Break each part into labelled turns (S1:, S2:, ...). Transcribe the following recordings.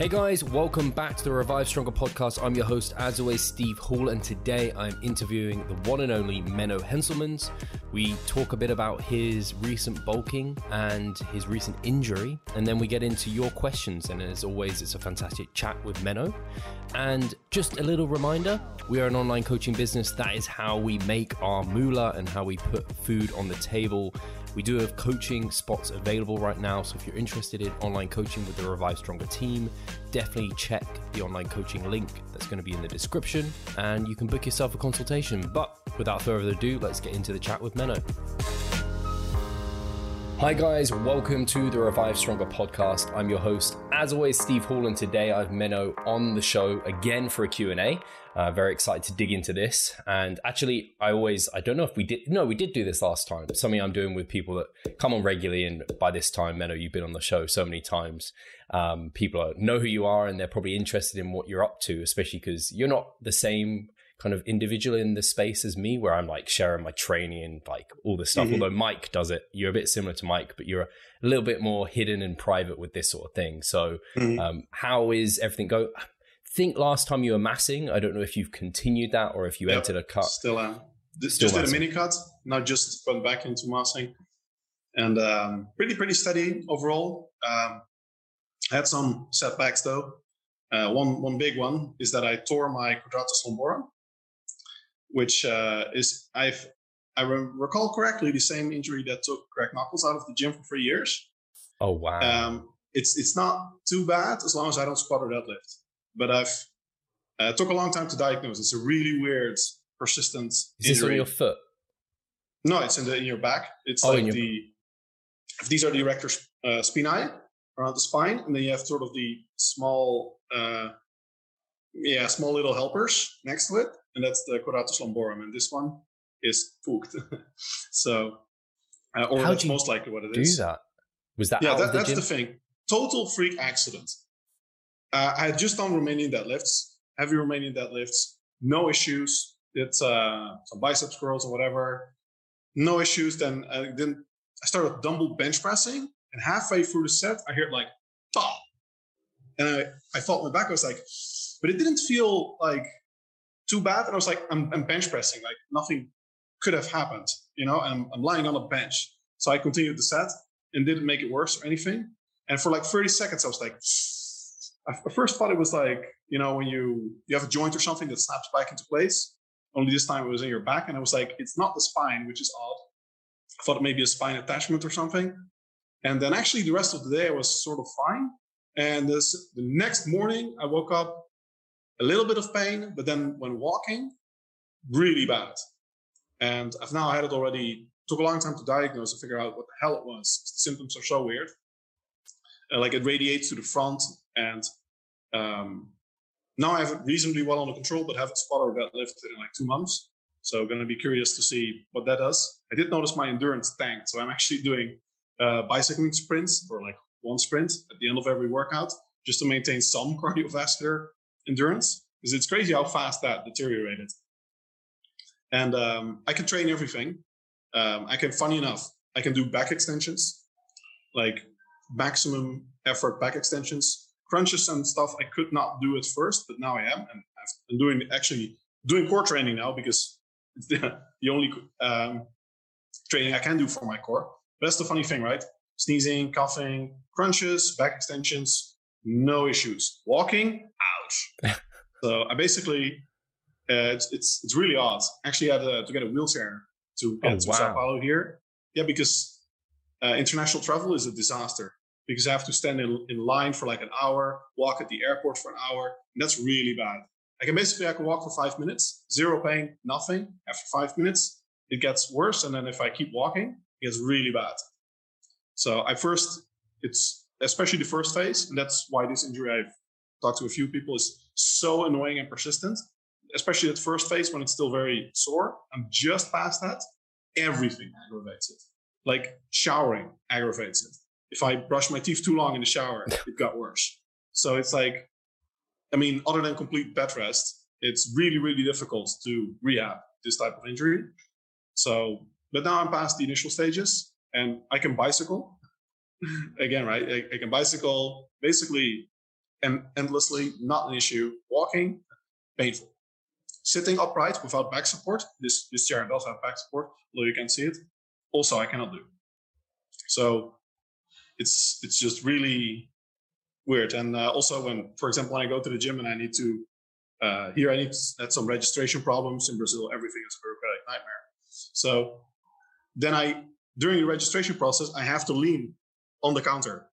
S1: Hey guys, welcome back to the Revive Stronger podcast. I'm your host, as always, Steve Hall, and today I'm interviewing the one and only Menno Henselmans. We talk a bit about his recent bulking and his recent injury, and then we get into your questions. And as always, it's a fantastic chat with Menno. And just a little reminder we are an online coaching business. That is how we make our moolah and how we put food on the table we do have coaching spots available right now. So if you're interested in online coaching with the Revive Stronger team, definitely check the online coaching link that's going to be in the description and you can book yourself a consultation. But without further ado, let's get into the chat with Menno. Hi guys, welcome to the Revive Stronger podcast. I'm your host, as always, Steve Hall, and today I have Menno on the show again for a Q&A. Uh, very excited to dig into this. And actually, I always, I don't know if we did, no, we did do this last time. Something I'm doing with people that come on regularly. And by this time, Menno, you've been on the show so many times. Um, people know who you are and they're probably interested in what you're up to, especially because you're not the same kind of individual in the space as me, where I'm like sharing my training and like all this stuff. Mm-hmm. Although Mike does it, you're a bit similar to Mike, but you're a little bit more hidden and private with this sort of thing. So, mm-hmm. um, how is everything go? I think last time you were massing. I don't know if you've continued that or if you yep, entered a cut.
S2: Still am. Still just massing. did a mini cut, not just went back into massing, and um, pretty pretty steady overall. Um, had some setbacks though. Uh, one one big one is that I tore my quadratus lumborum, which uh, is I've I recall correctly the same injury that took Greg Nuckols out of the gym for three years.
S1: Oh wow!
S2: Um, it's it's not too bad as long as I don't squat or deadlift. But I've uh, took a long time to diagnose. It's a really weird, persistent.
S1: Is injury. this on your foot?
S2: No, it's in the in your back. It's oh, like your... the if these are the erector uh, spinae around the spine, and then you have sort of the small, uh, yeah, small little helpers next to it and that's the quadratus lumborum, and this one is fucked. so, uh, or How'd that's most likely what it
S1: do
S2: is.
S1: Do that? Was that
S2: yeah? That,
S1: the
S2: that's
S1: gym?
S2: the thing. Total freak accident. Uh, I had just done Romanian deadlifts, heavy Romanian deadlifts, no issues. It's uh, some biceps curls or whatever, no issues. Then I uh, then I started dumbbell bench pressing, and halfway through the set, I heard like, "Bah!" and I I felt my back. I was like, but it didn't feel like too bad. And I was like, I'm, I'm bench pressing, like nothing could have happened, you know, and I'm, I'm lying on a bench. So I continued the set and didn't make it worse or anything. And for like 30 seconds, I was like, I first thought it was like, you know, when you, you have a joint or something that snaps back into place. Only this time it was in your back. And I was like, it's not the spine, which is odd. I thought it may be a spine attachment or something. And then actually the rest of the day I was sort of fine. And this, the next morning I woke up a little bit of pain, but then when walking, really bad. And I've now had it already. Took a long time to diagnose and figure out what the hell it was. The symptoms are so weird. Uh, like it radiates to the front, and um, now I have it reasonably well under control, but haven't spotted that lifted in like two months. So going to be curious to see what that does. I did notice my endurance tanked, so I'm actually doing uh, bicycling sprints or like one sprint at the end of every workout just to maintain some cardiovascular endurance because it's crazy how fast that deteriorated. And um, I can train everything. Um, I can, funny enough, I can do back extensions, like maximum effort back extensions, crunches and stuff. I could not do at first, but now I am, and I'm doing actually doing core training now because it's the, the only um, training I can do for my core. But that's the funny thing, right? Sneezing, coughing, crunches, back extensions, no issues. Walking, so I basically, uh, it's, it's, it's really odd. Actually, I had uh, to get a wheelchair to get oh, to wow. Sao Paulo here. Yeah, because uh, international travel is a disaster because I have to stand in, in line for like an hour, walk at the airport for an hour, and that's really bad. I can basically I can walk for five minutes, zero pain, nothing. After five minutes, it gets worse, and then if I keep walking, it gets really bad. So I first, it's especially the first phase, and that's why this injury I've talked to a few people is so annoying and persistent, especially at first phase when it's still very sore. I'm just past that. Everything aggravates it. Like showering aggravates it. If I brush my teeth too long in the shower, it got worse. So it's like, I mean, other than complete bed rest, it's really, really difficult to rehab this type of injury. So, but now I'm past the initial stages and I can bicycle again, right? I, I can bicycle basically and endlessly, not an issue. Walking, painful. Sitting upright without back support, this, this chair does have back support, although you can see it, also I cannot do. So it's it's just really weird. And uh, also when, for example, when I go to the gym and I need to, uh, here I need had some registration problems in Brazil. Everything is a bureaucratic nightmare. So then I, during the registration process, I have to lean on the counter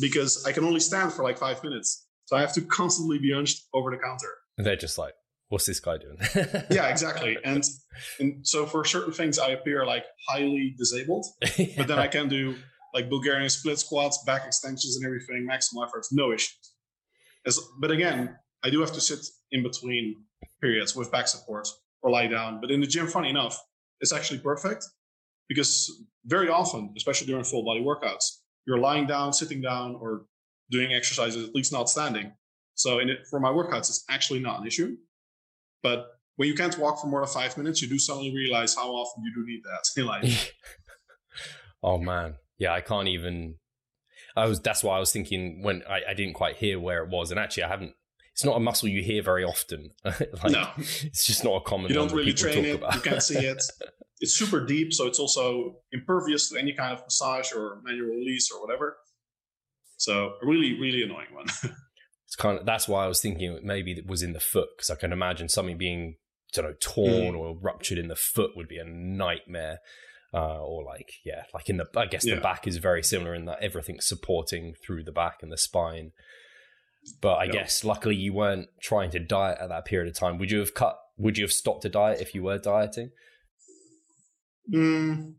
S2: because I can only stand for like five minutes. So I have to constantly be hunched over the counter.
S1: And they're just like, what's this guy doing?
S2: yeah, exactly. And, and so for certain things, I appear like highly disabled, yeah. but then I can do like Bulgarian split squats, back extensions, and everything, maximal efforts, no issues. As, but again, I do have to sit in between periods with back support or lie down. But in the gym, funny enough, it's actually perfect because very often, especially during full body workouts, you're lying down, sitting down, or doing exercises, at least not standing. So in it, for my workouts, it's actually not an issue. But when you can't walk for more than five minutes, you do suddenly realize how often you do need that in life.
S1: oh man, yeah, I can't even. I was. That's why I was thinking when I, I didn't quite hear where it was, and actually, I haven't. It's not a muscle you hear very often.
S2: like, no,
S1: it's just not a common.
S2: You don't really train it. About. You can't see it. it's super deep, so it's also impervious to any kind of massage or manual release or whatever. So a really, really annoying one.
S1: it's kind of that's why I was thinking maybe it was in the foot because I can imagine something being I don't know torn mm. or ruptured in the foot would be a nightmare. Uh, or like yeah, like in the I guess yeah. the back is very similar in that everything's supporting through the back and the spine. But I guess luckily you weren't trying to diet at that period of time. Would you have cut? Would you have stopped a diet if you were dieting?
S2: Mm,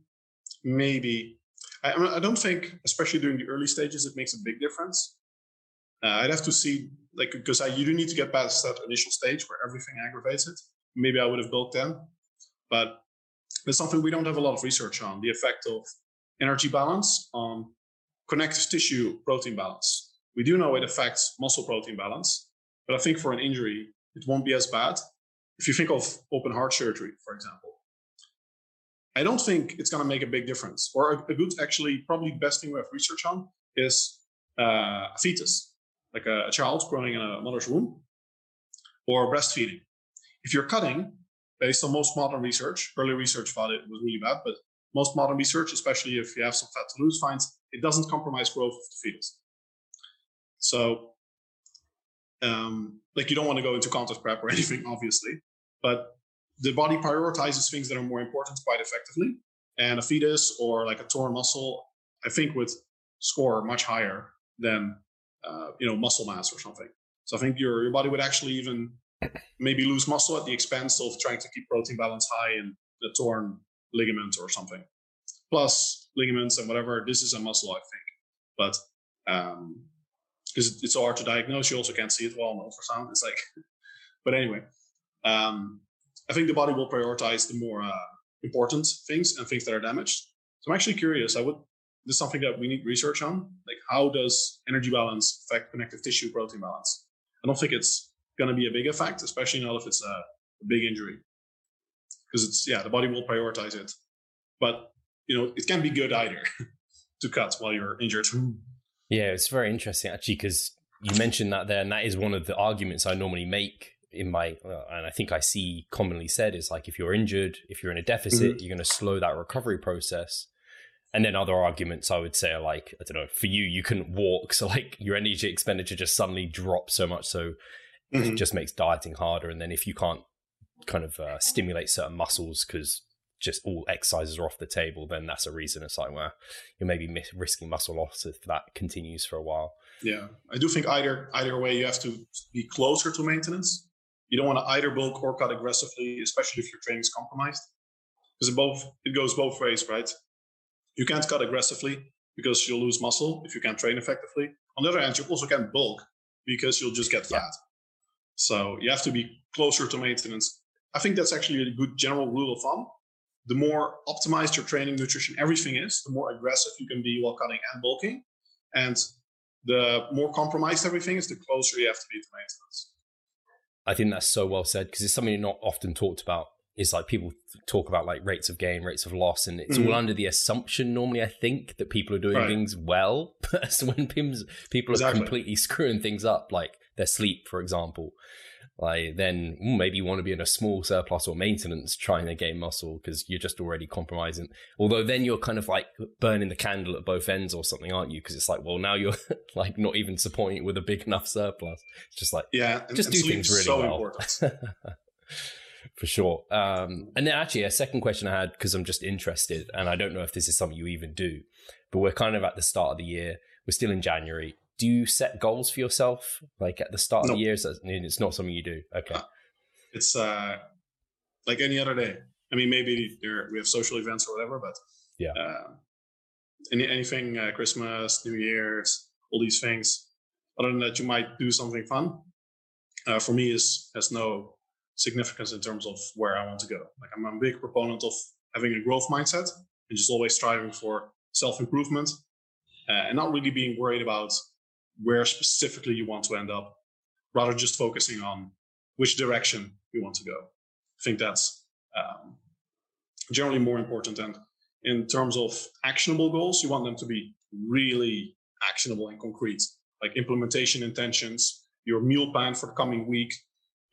S2: maybe. I, I, don't think, especially during the early stages, it makes a big difference. Uh, I'd have to see, like, because you do need to get past that initial stage where everything aggravates it. Maybe I would have built then, but it's something we don't have a lot of research on the effect of energy balance on connective tissue protein balance. We do know it affects muscle protein balance, but I think for an injury, it won't be as bad. If you think of open heart surgery, for example, I don't think it's going to make a big difference. Or a, good, actually, probably best thing we have research on is uh, a fetus, like a, a child growing in a mother's womb, or breastfeeding. If you're cutting, based on most modern research, early research thought it was really bad, but most modern research, especially if you have some fat to lose, finds it doesn't compromise growth of the fetus. So, um, like you don't want to go into contest prep or anything, obviously, but the body prioritizes things that are more important quite effectively. And a fetus or like a torn muscle, I think would score much higher than uh, you know muscle mass or something. So I think your your body would actually even maybe lose muscle at the expense of trying to keep protein balance high in the torn ligament or something. Plus ligaments and whatever, this is a muscle, I think. But um because it's so hard to diagnose, you also can't see it well on ultrasound. It's like, but anyway, um, I think the body will prioritize the more uh, important things and things that are damaged. So I'm actually curious. I would this is something that we need research on. Like how does energy balance affect connective tissue protein balance? I don't think it's going to be a big effect, especially not if it's a, a big injury, because it's yeah the body will prioritize it. But you know it can be good either to cut while you're injured.
S1: Yeah, it's very interesting actually because you mentioned that there, and that is one of the arguments I normally make in my and I think I see commonly said is like if you're injured, if you're in a deficit, mm-hmm. you're going to slow that recovery process. And then other arguments I would say are like I don't know for you you couldn't walk, so like your energy expenditure just suddenly drops so much, so mm-hmm. it just makes dieting harder. And then if you can't kind of uh, stimulate certain muscles because just all exercises are off the table, then that's a reason it's like where you're maybe risking muscle loss if that continues for a while.
S2: Yeah, I do think either either way you have to be closer to maintenance you don't want to either bulk or cut aggressively, especially if your training is compromised. Because it both it goes both ways, right? You can't cut aggressively because you'll lose muscle if you can't train effectively. On the other hand, you also can't bulk because you'll just get fat. So you have to be closer to maintenance. I think that's actually a good general rule of thumb. The more optimized your training, nutrition, everything is, the more aggressive you can be while cutting and bulking. And the more compromised everything is, the closer you have to be to maintenance.
S1: I think that's so well said because it's something not often talked about is like people talk about like rates of gain, rates of loss, and it's mm-hmm. all under the assumption normally. I think that people are doing right. things well, but when PIMS people exactly. are completely screwing things up, like their sleep, for example, like then maybe you want to be in a small surplus or maintenance trying to gain muscle because you're just already compromising. Although then you're kind of like burning the candle at both ends or something, aren't you? Because it's like, well, now you're like not even supporting it with a big enough surplus. It's just like,
S2: yeah,
S1: just and do things really so well. For sure. Um, and then actually, a second question I had because I'm just interested, and I don't know if this is something you even do, but we're kind of at the start of the year. We're still in January do you set goals for yourself like at the start no. of the year? So it's not something you do. Okay. Uh,
S2: it's uh, like any other day. I mean, maybe there, we have social events or whatever, but
S1: yeah. Uh,
S2: any, anything, uh, Christmas, New Year's, all these things. Other than that, you might do something fun. Uh, for me, is has no significance in terms of where I want to go. Like I'm a big proponent of having a growth mindset and just always striving for self improvement uh, and not really being worried about where specifically you want to end up, rather just focusing on which direction you want to go. I think that's um, generally more important. And in terms of actionable goals, you want them to be really actionable and concrete, like implementation intentions, your meal plan for the coming week,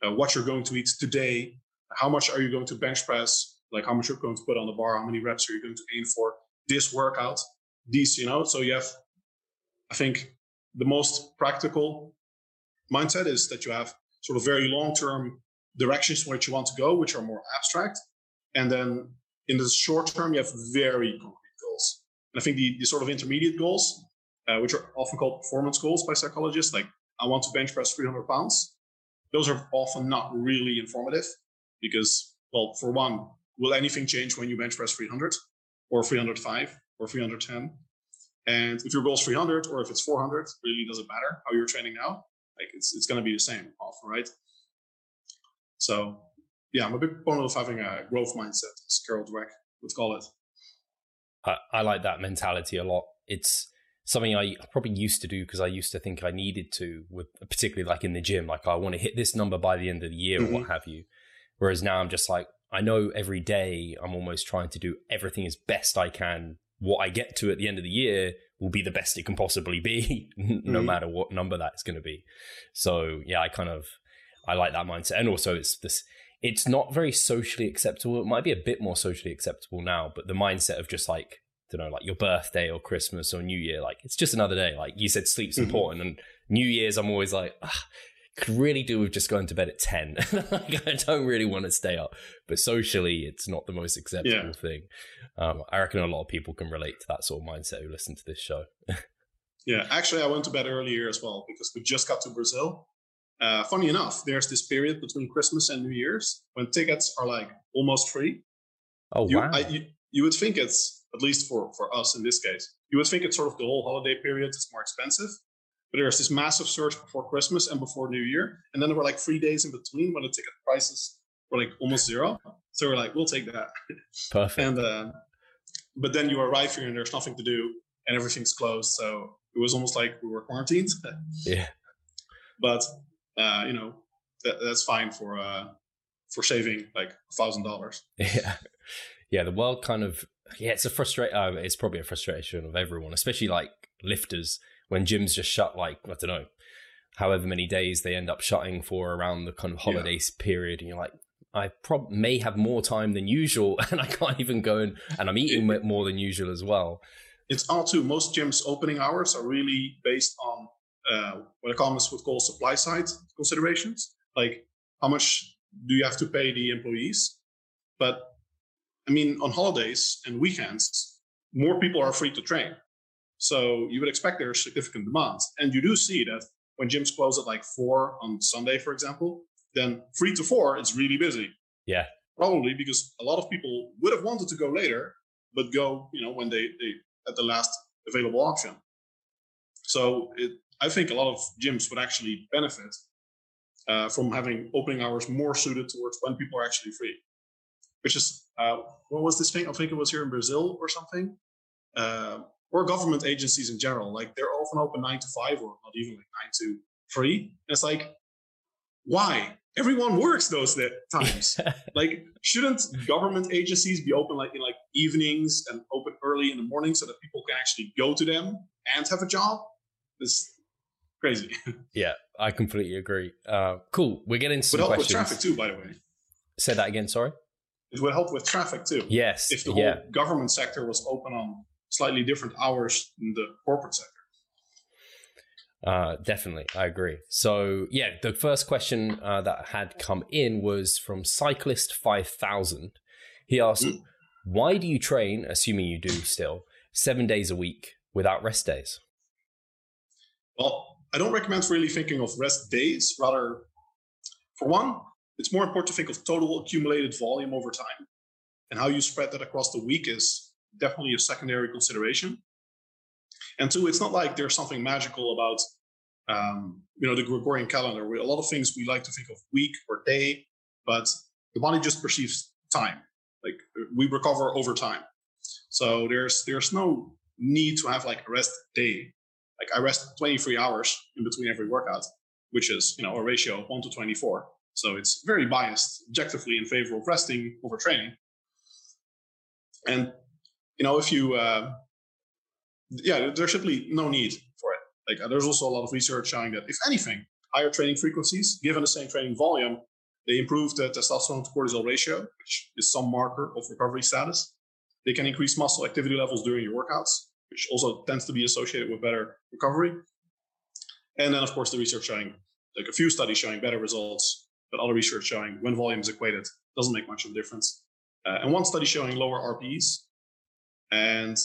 S2: uh, what you're going to eat today, how much are you going to bench press, like how much you're going to put on the bar, how many reps are you going to aim for this workout, these, you know. So you have, I think, the most practical mindset is that you have sort of very long term directions which you want to go, which are more abstract. And then in the short term, you have very concrete goals. And I think the, the sort of intermediate goals, uh, which are often called performance goals by psychologists, like I want to bench press 300 pounds, those are often not really informative because, well, for one, will anything change when you bench press 300 or 305 or 310? And if your goal is 300 or if it's 400, really doesn't matter how you're training now. Like it's it's going to be the same often, right? So yeah, I'm a big proponent of having a growth mindset, as Carol Dweck would call it.
S1: I, I like that mentality a lot. It's something I probably used to do because I used to think I needed to, with particularly like in the gym, like I want to hit this number by the end of the year mm-hmm. or what have you. Whereas now I'm just like, I know every day I'm almost trying to do everything as best I can what I get to at the end of the year will be the best it can possibly be, no mm-hmm. matter what number that's going to be. So yeah, I kind of I like that mindset, and also it's this. It's not very socially acceptable. It might be a bit more socially acceptable now, but the mindset of just like I don't know, like your birthday or Christmas or New Year, like it's just another day. Like you said, sleep's mm-hmm. important, and New Year's, I'm always like, ah, could really do with just going to bed at 10. like, I don't really want to stay up, but socially, it's not the most acceptable yeah. thing. Um, I reckon a lot of people can relate to that sort of mindset who listen to this show.
S2: yeah, actually, I went to bed earlier as well because we just got to Brazil. Uh, funny enough, there's this period between Christmas and New Year's when tickets are like almost free.
S1: Oh,
S2: you,
S1: wow.
S2: I, you, you would think it's, at least for, for us in this case, you would think it's sort of the whole holiday period is more expensive. But there's this massive surge before Christmas and before New Year. And then there were like three days in between when the ticket prices were like almost zero. So we're like, we'll take that.
S1: Perfect.
S2: and uh, but then you arrive here and there's nothing to do and everything's closed. So it was almost like we were quarantined.
S1: yeah.
S2: But uh, you know, that, that's fine for uh for saving like a thousand dollars.
S1: Yeah. Yeah, the world kind of yeah, it's a frustration. Uh, it's probably a frustration of everyone, especially like lifters when gyms just shut like I don't know, however many days they end up shutting for around the kind of holiday yeah. period, and you're like, I prob- may have more time than usual, and I can't even go and and I'm eating it, more than usual as well.
S2: It's all too. Most gyms' opening hours are really based on uh, what economists would call supply side considerations, like how much do you have to pay the employees. But I mean, on holidays and weekends, more people are free to train. So you would expect there are significant demands. And you do see that when gyms close at like four on Sunday, for example, then three to four, it's really busy.
S1: Yeah.
S2: Probably because a lot of people would have wanted to go later, but go, you know, when they, they at the last available option. So it, I think a lot of gyms would actually benefit uh, from having opening hours more suited towards when people are actually free. Which is, uh, what was this thing? I think it was here in Brazil or something. Uh, or government agencies in general. Like they're often open nine to five or not even like nine to three. And it's like, why? everyone works those times. like, shouldn't government agencies be open like in like evenings and open early in the morning so that people can actually go to them and have a job? It's crazy.
S1: yeah, I completely agree. Uh, cool. We're getting some
S2: would help
S1: questions.
S2: with traffic too, by the way.
S1: Say that again. Sorry.
S2: It would help with traffic too.
S1: Yes.
S2: If the whole
S1: yeah.
S2: government sector was open on slightly different hours in the corporate sector.
S1: Uh, definitely, I agree. So, yeah, the first question uh, that had come in was from Cyclist Five Thousand. He asked, mm. "Why do you train, assuming you do still, seven days a week without rest days?"
S2: Well, I don't recommend really thinking of rest days. Rather, for one, it's more important to think of total accumulated volume over time, and how you spread that across the week is definitely a secondary consideration. And two, it's not like there's something magical about um, you know the Gregorian calendar. a lot of things we like to think of week or day, but the body just perceives time. Like we recover over time. So there's there's no need to have like a rest day. Like I rest 23 hours in between every workout, which is you know a ratio of one to 24. So it's very biased objectively in favor of resting over training. And you know if you uh, yeah, there's simply no need for it. Like there's also a lot of research showing that if anything, higher training frequencies, given the same training volume, they improve the testosterone to cortisol ratio, which is some marker of recovery status. They can increase muscle activity levels during your workouts, which also tends to be associated with better recovery. And then, of course, the research showing, like a few studies showing better results, but other research showing when volume is equated doesn't make much of a difference. Uh, and one study showing lower RPEs. And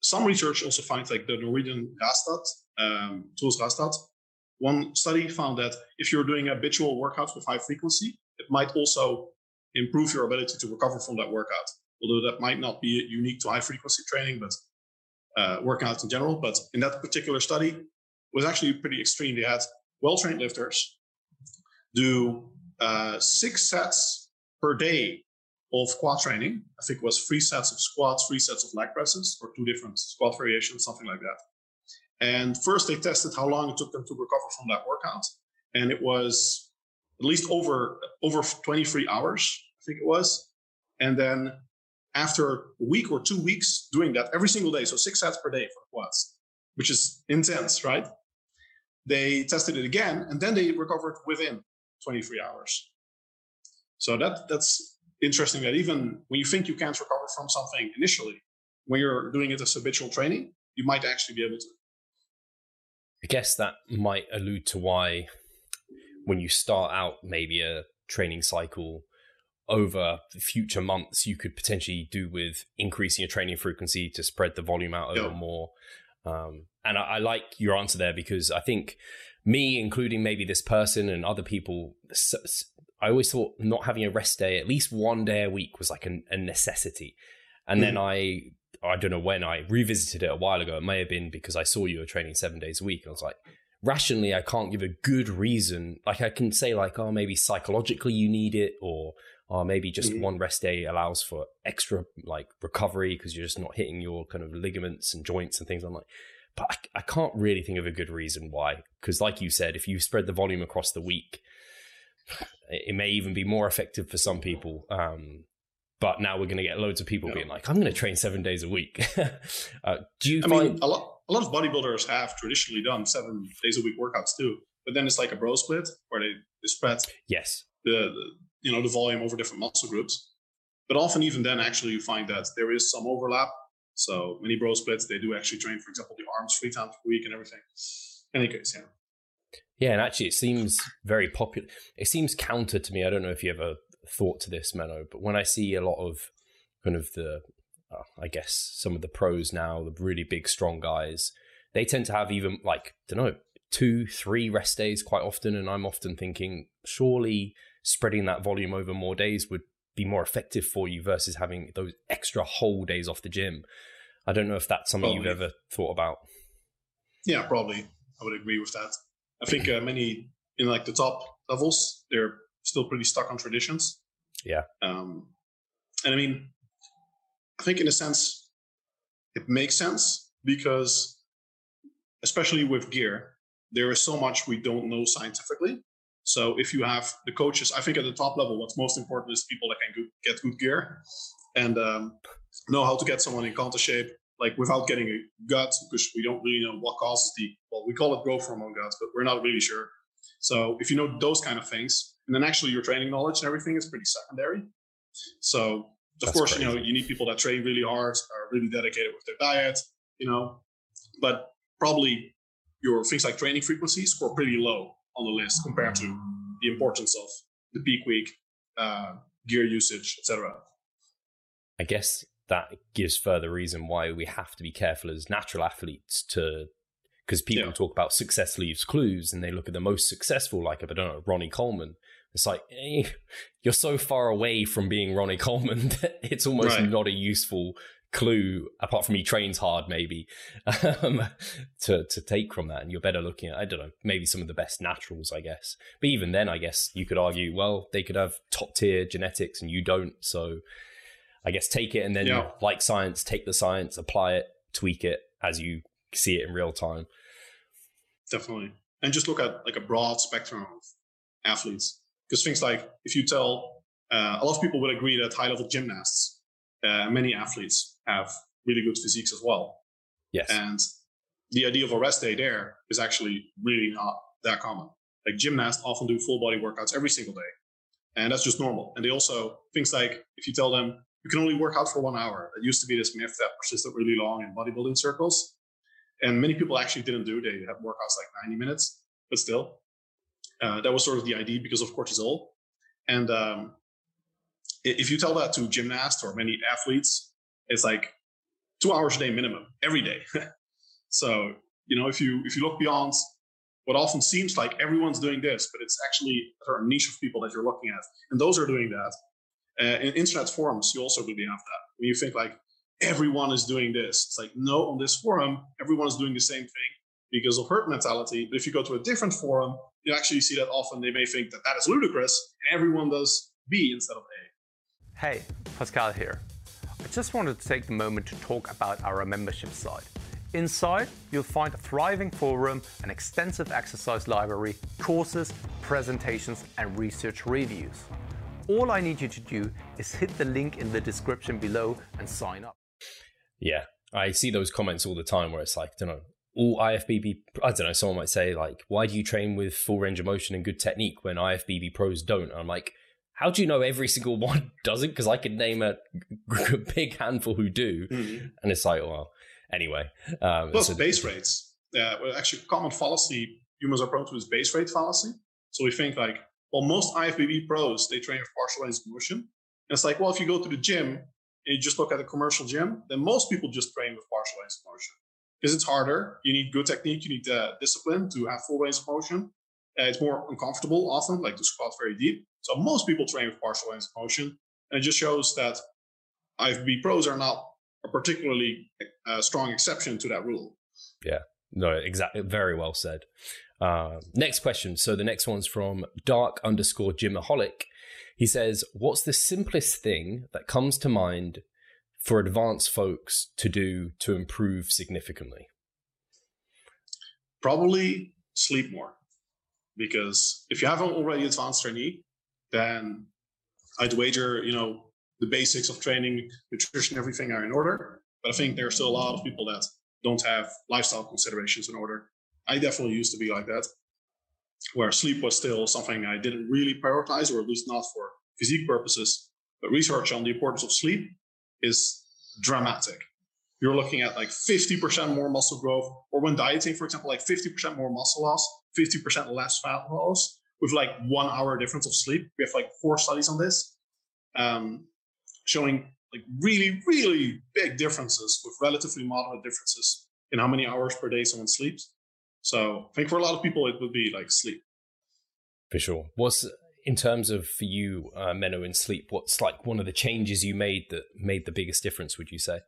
S2: some research also finds like the Norwegian Raastad, um, Truls Raastad. One study found that if you're doing habitual workouts with high frequency, it might also improve your ability to recover from that workout. Although that might not be unique to high frequency training, but uh, workouts in general. But in that particular study, was actually pretty extreme. They had well trained lifters do uh, six sets per day of quad training. I think it was three sets of squats, three sets of leg presses, or two different squat variations, something like that. And first, they tested how long it took them to recover from that workout, and it was at least over over 23 hours, I think it was. And then after a week or two weeks doing that every single day, so six sets per day for quads, which is intense, right? They tested it again, and then they recovered within 23 hours. So that that's interesting that even when you think you can't recover from something initially, when you're doing it as habitual training, you might actually be able to.
S1: I guess that might allude to why, when you start out maybe a training cycle over future months, you could potentially do with increasing your training frequency to spread the volume out over yeah. more. Um, and I, I like your answer there because I think me, including maybe this person and other people, I always thought not having a rest day, at least one day a week, was like a, a necessity. And mm. then I, I don't know when I revisited it a while ago. It may have been because I saw you were training seven days a week. And I was like, rationally, I can't give a good reason. Like I can say like, oh, maybe psychologically you need it, or or maybe just mm. one rest day allows for extra like recovery because you're just not hitting your kind of ligaments and joints and things. I'm like, but I, I can't really think of a good reason why. Because like you said, if you spread the volume across the week it may even be more effective for some people. Um, but now we're going to get loads of people being like, "I'm going to train seven days a week." uh, do you?
S2: I
S1: find-
S2: mean, a lot, a lot of bodybuilders have traditionally done seven days a week workouts too, but then it's like a bro split where they, they spread
S1: yes
S2: the, the you know the volume over different muscle groups. But often, even then, actually, you find that there is some overlap. So many bro splits, they do actually train, for example, the arms three times per week and everything. In any case, yeah.
S1: Yeah, and actually, it seems very popular. It seems counter to me. I don't know if you ever thought to this, Menno, but when I see a lot of kind of the, uh, I guess, some of the pros now, the really big, strong guys, they tend to have even like, I don't know, two, three rest days quite often. And I'm often thinking, surely spreading that volume over more days would be more effective for you versus having those extra whole days off the gym. I don't know if that's something probably. you've ever thought about.
S2: Yeah, probably. I would agree with that. I think uh, many in like the top levels, they're still pretty stuck on traditions.
S1: Yeah.
S2: Um, and I mean, I think in a sense, it makes sense because, especially with gear, there is so much we don't know scientifically. So if you have the coaches, I think at the top level, what's most important is people that can get good gear and um, know how to get someone in counter shape, like without getting a gut, because we don't really know what causes the, well, we call it growth hormone guts, but we're not really sure. So if you know those kind of things, and then actually your training knowledge and everything is pretty secondary. So of That's course, crazy. you know, you need people that train really hard, are really dedicated with their diet, you know, but probably your things like training frequency score pretty low on the list compared to the importance of the peak week, uh, gear usage, etc.
S1: I guess that gives further reason why we have to be careful as natural athletes to because people yeah. talk about success leaves clues and they look at the most successful like I don't know Ronnie Coleman it's like eh, you're so far away from being Ronnie Coleman that it's almost right. not a useful clue apart from he trains hard maybe um, to to take from that and you're better looking at I don't know maybe some of the best naturals I guess. But even then I guess you could argue well they could have top tier genetics and you don't so I guess take it and then yeah. like science take the science apply it tweak it as you see it in real time.
S2: Definitely. And just look at like a broad spectrum of athletes. Because things like if you tell uh, a lot of people would agree that high level gymnasts uh, many athletes have really good physiques as well.
S1: Yes.
S2: And the idea of a rest day there is actually really not that common. Like gymnasts often do full body workouts every single day. And that's just normal. And they also, things like if you tell them you can only work out for one hour, that used to be this myth that persisted really long in bodybuilding circles. And many people actually didn't do. They had workouts like 90 minutes, but still. Uh, that was sort of the idea because of cortisol. And um, if you tell that to gymnasts or many athletes, it's like two hours a day minimum every day. so you know, if you if you look beyond what often seems like everyone's doing this, but it's actually a niche of people that you're looking at, and those are doing that. Uh, in internet forums, you also really have that. When you think like everyone is doing this, it's like no, on this forum, everyone is doing the same thing because of herd mentality. But if you go to a different forum, you actually see that often they may think that that is ludicrous, and everyone does B instead of A.
S3: Hey, Pascal here. I just wanted to take the moment to talk about our membership site. Inside, you'll find a thriving forum, an extensive exercise library, courses, presentations, and research reviews. All I need you to do is hit the link in the description below and sign up.
S1: Yeah, I see those comments all the time where it's like, I don't know, all IFBB, I don't know, someone might say, like, why do you train with full range of motion and good technique when IFBB pros don't? And I'm like, how do you know every single one doesn't? Because I could name a, big handful who do, mm-hmm. and it's like, well, anyway.
S2: Um, Plus, base rates. Yeah, well, actually, common fallacy humans are prone to is base rate fallacy. So we think like, well, most IFBB pros they train with partial range of motion. And it's like, well, if you go to the gym and you just look at a commercial gym, then most people just train with partial range of motion because it's harder. You need good technique, you need uh, discipline to have full range of motion. Uh, it's more uncomfortable often, like to squat very deep. So most people train with partial range of motion, and it just shows that IFBB pros are not a particularly uh, strong exception to that rule.
S1: Yeah, no, exactly. Very well said. Uh, next question. So the next one's from dark underscore gymaholic. He says, "What's the simplest thing that comes to mind for advanced folks to do to improve significantly?"
S2: Probably sleep more because if you haven't already advanced trainee, then I'd wager, you know, the basics of training, nutrition, everything are in order. But I think there are still a lot of people that don't have lifestyle considerations in order. I definitely used to be like that, where sleep was still something I didn't really prioritize, or at least not for physique purposes. But research on the importance of sleep is dramatic. You're looking at like 50% more muscle growth, or when dieting, for example, like 50% more muscle loss 50% less fat loss with like one hour difference of sleep. We have like four studies on this, um, showing like really, really big differences with relatively moderate differences in how many hours per day someone sleeps. So I think for a lot of people, it would be like sleep.
S1: For sure. What's in terms of for you, uh, Menno, in sleep? What's like one of the changes you made that made the biggest difference? Would you say?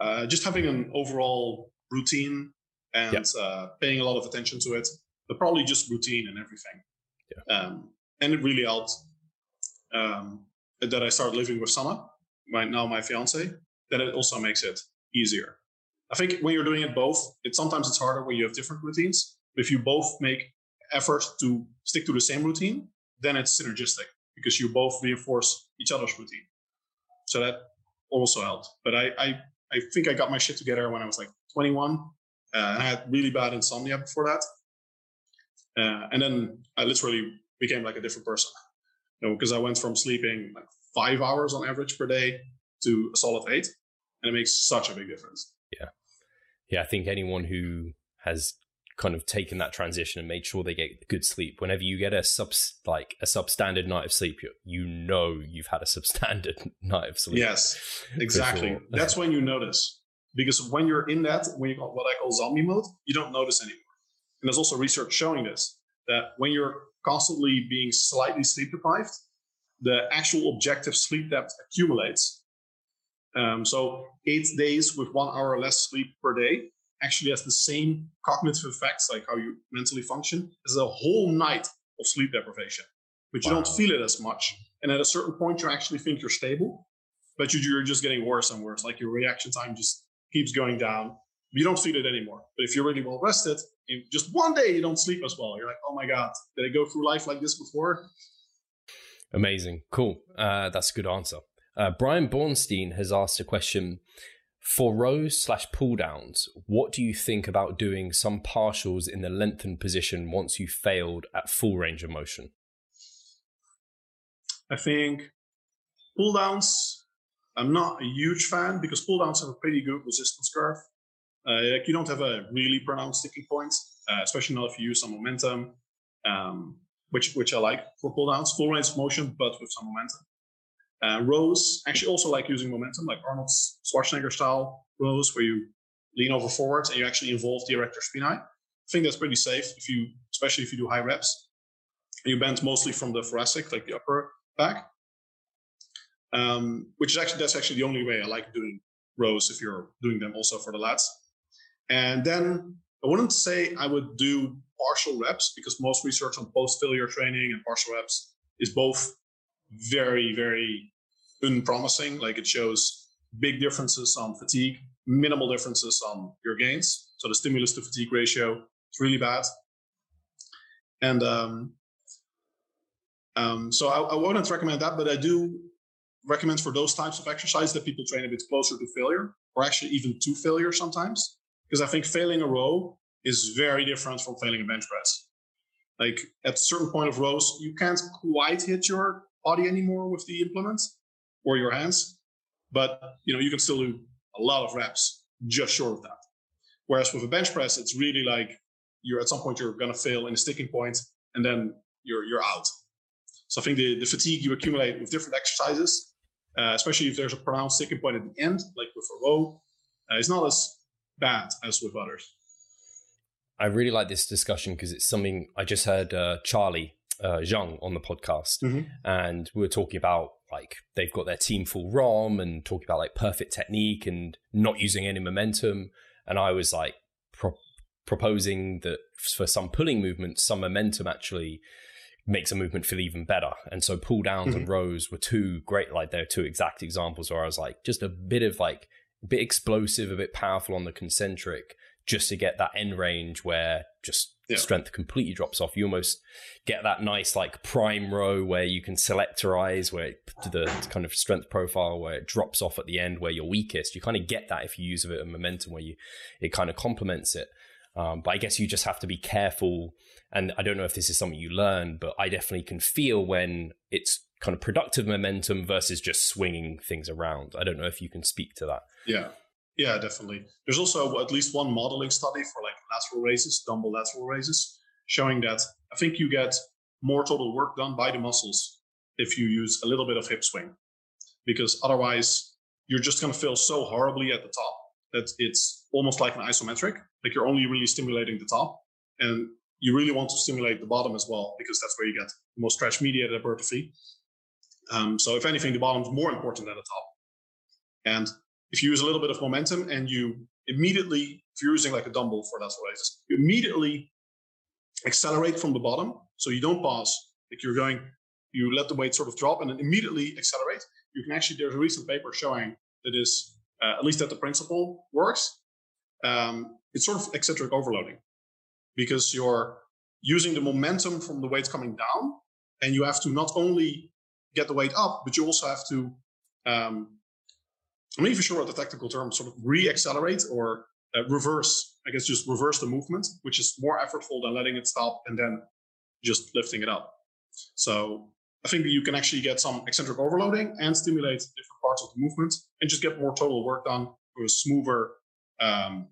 S2: Uh, just having an overall routine and yep. uh, paying a lot of attention to it, but probably just routine and everything. Yeah. Um, and it really helped um, that I started living with Sana, right now my fiance, that it also makes it easier. I think when you're doing it both, it sometimes it's harder when you have different routines. But if you both make effort to stick to the same routine, then it's synergistic because you both reinforce each other's routine. So that also helped. But I, I, I think I got my shit together when I was like 21. Uh, and I had really bad insomnia before that. Uh, and then I literally became like a different person. You know, because I went from sleeping like five hours on average per day to a solid eight, and it makes such a big difference.
S1: Yeah, yeah. I think anyone who has kind of taken that transition and made sure they get good sleep. Whenever you get a sub like a substandard night of sleep, you, you know you've had a substandard night of sleep.
S2: Yes, exactly. Sure. That's when you notice because when you're in that, when you what I call zombie mode, you don't notice anymore. And there's also research showing this that when you're constantly being slightly sleep deprived, the actual objective sleep depth accumulates. Um, so eight days with one hour less sleep per day actually has the same cognitive effects, like how you mentally function, as a whole night of sleep deprivation. But you wow. don't feel it as much. And at a certain point, you actually think you're stable, but you're just getting worse and worse. Like your reaction time just keeps going down. You don't feel it anymore. But if you're really well rested, just one day you don't sleep as well. You're like, oh my God, did I go through life like this before?
S1: Amazing. Cool. Uh, that's a good answer. Uh, Brian Bornstein has asked a question for rows slash pull downs. What do you think about doing some partials in the lengthened position once you failed at full range of motion?
S2: I think pull downs, I'm not a huge fan because pull downs have a pretty good resistance curve. Uh, like you don't have a really pronounced sticking point, uh, especially not if you use some momentum, um, which which I like for pull downs. Full range of motion, but with some momentum. Uh, rows actually also like using momentum, like Arnold Schwarzenegger style rows, where you lean over forward and you actually involve the erector spinae. I think that's pretty safe if you, especially if you do high reps. You bend mostly from the thoracic, like the upper back, um, which is actually that's actually the only way I like doing rows if you're doing them also for the lats. And then I wouldn't say I would do partial reps because most research on post failure training and partial reps is both very, very unpromising. Like it shows big differences on fatigue, minimal differences on your gains. So the stimulus to fatigue ratio is really bad. And um, um, so I, I wouldn't recommend that, but I do recommend for those types of exercise that people train a bit closer to failure or actually even to failure sometimes. Because I think failing a row is very different from failing a bench press. Like at a certain point of rows, you can't quite hit your body anymore with the implements or your hands, but you know you can still do a lot of reps just short of that. Whereas with a bench press, it's really like you're at some point you're to fail in a sticking point, and then you're you're out. So I think the, the fatigue you accumulate with different exercises, uh, especially if there's a pronounced sticking point at the end, like with a row, uh, is not as bad as with others.
S1: I really like this discussion because it's something I just heard uh, Charlie uh, Zhang on the podcast, mm-hmm. and we were talking about like they've got their team full ROM and talking about like perfect technique and not using any momentum. And I was like pro- proposing that for some pulling movements, some momentum actually makes a movement feel even better. And so pull downs mm-hmm. and rows were two great, like they're two exact examples where I was like just a bit of like bit explosive, a bit powerful on the concentric, just to get that end range where just yeah. strength completely drops off. You almost get that nice like prime row where you can selectorize where it, the kind of strength profile where it drops off at the end where you're weakest. You kind of get that if you use a bit of momentum where you it kind of complements it. Um, but I guess you just have to be careful. And I don't know if this is something you learn, but I definitely can feel when it's kind of productive momentum versus just swinging things around. I don't know if you can speak to that.
S2: Yeah. Yeah, definitely. There's also at least one modeling study for like lateral raises, dumbbell lateral raises, showing that I think you get more total work done by the muscles if you use a little bit of hip swing, because otherwise you're just going to feel so horribly at the top that it's almost like an isometric. Like you're only really stimulating the top, and you really want to stimulate the bottom as well because that's where you get the most stretch mediated hypertrophy. Um, so if anything, the bottom is more important than the top. And if you use a little bit of momentum and you immediately, if you're using like a dumbbell for lateral raises, you immediately accelerate from the bottom. So you don't pause. Like you're going, you let the weight sort of drop and then immediately accelerate. You can actually, there's a recent paper showing that is, uh, at least that the principle works. Um, it's sort of eccentric overloading because you're, using the momentum from the weight coming down, and you have to not only get the weight up, but you also have to um, I'm not even sure what the technical term sort of re-accelerate or uh, reverse. I guess just reverse the movement, which is more effortful than letting it stop and then just lifting it up. So I think you can actually get some eccentric overloading and stimulate different parts of the movement and just get more total work done with a smoother um,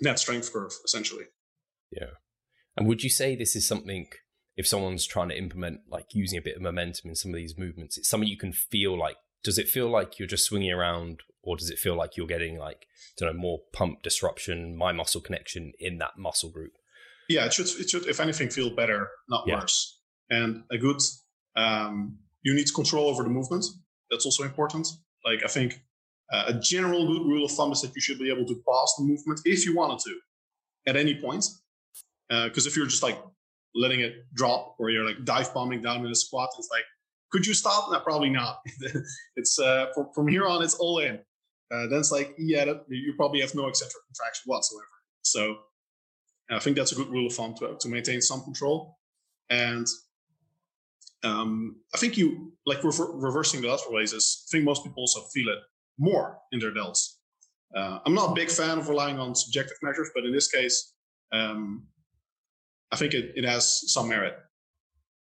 S2: net strength curve, essentially.
S1: Yeah. And would you say this is something, if someone's trying to implement like using a bit of momentum in some of these movements, it's something you can feel like, does it feel like you're just swinging around or does it feel like you're getting like, I don't know, more pump disruption, mind muscle connection in that muscle group?
S2: Yeah, it should, it should, if anything, feel better, not yeah. worse. And a good, um, you need control over the movement. That's also important. Like, I think uh, a general good rule of thumb is that you should be able to pause the movement if you wanted to at any point. Because uh, if you're just like letting it drop or you're like dive bombing down in a squat, it's like, could you stop? No, probably not. it's uh, from, from here on, it's all in. Uh, then it's like, yeah, you probably have no eccentric contraction whatsoever. So I think that's a good rule of thumb to, to maintain some control. And um, I think you like rever- reversing the lateral raises. I think most people also feel it more in their delts. Uh, I'm not a big fan of relying on subjective measures, but in this case, um, I think it, it has some merit.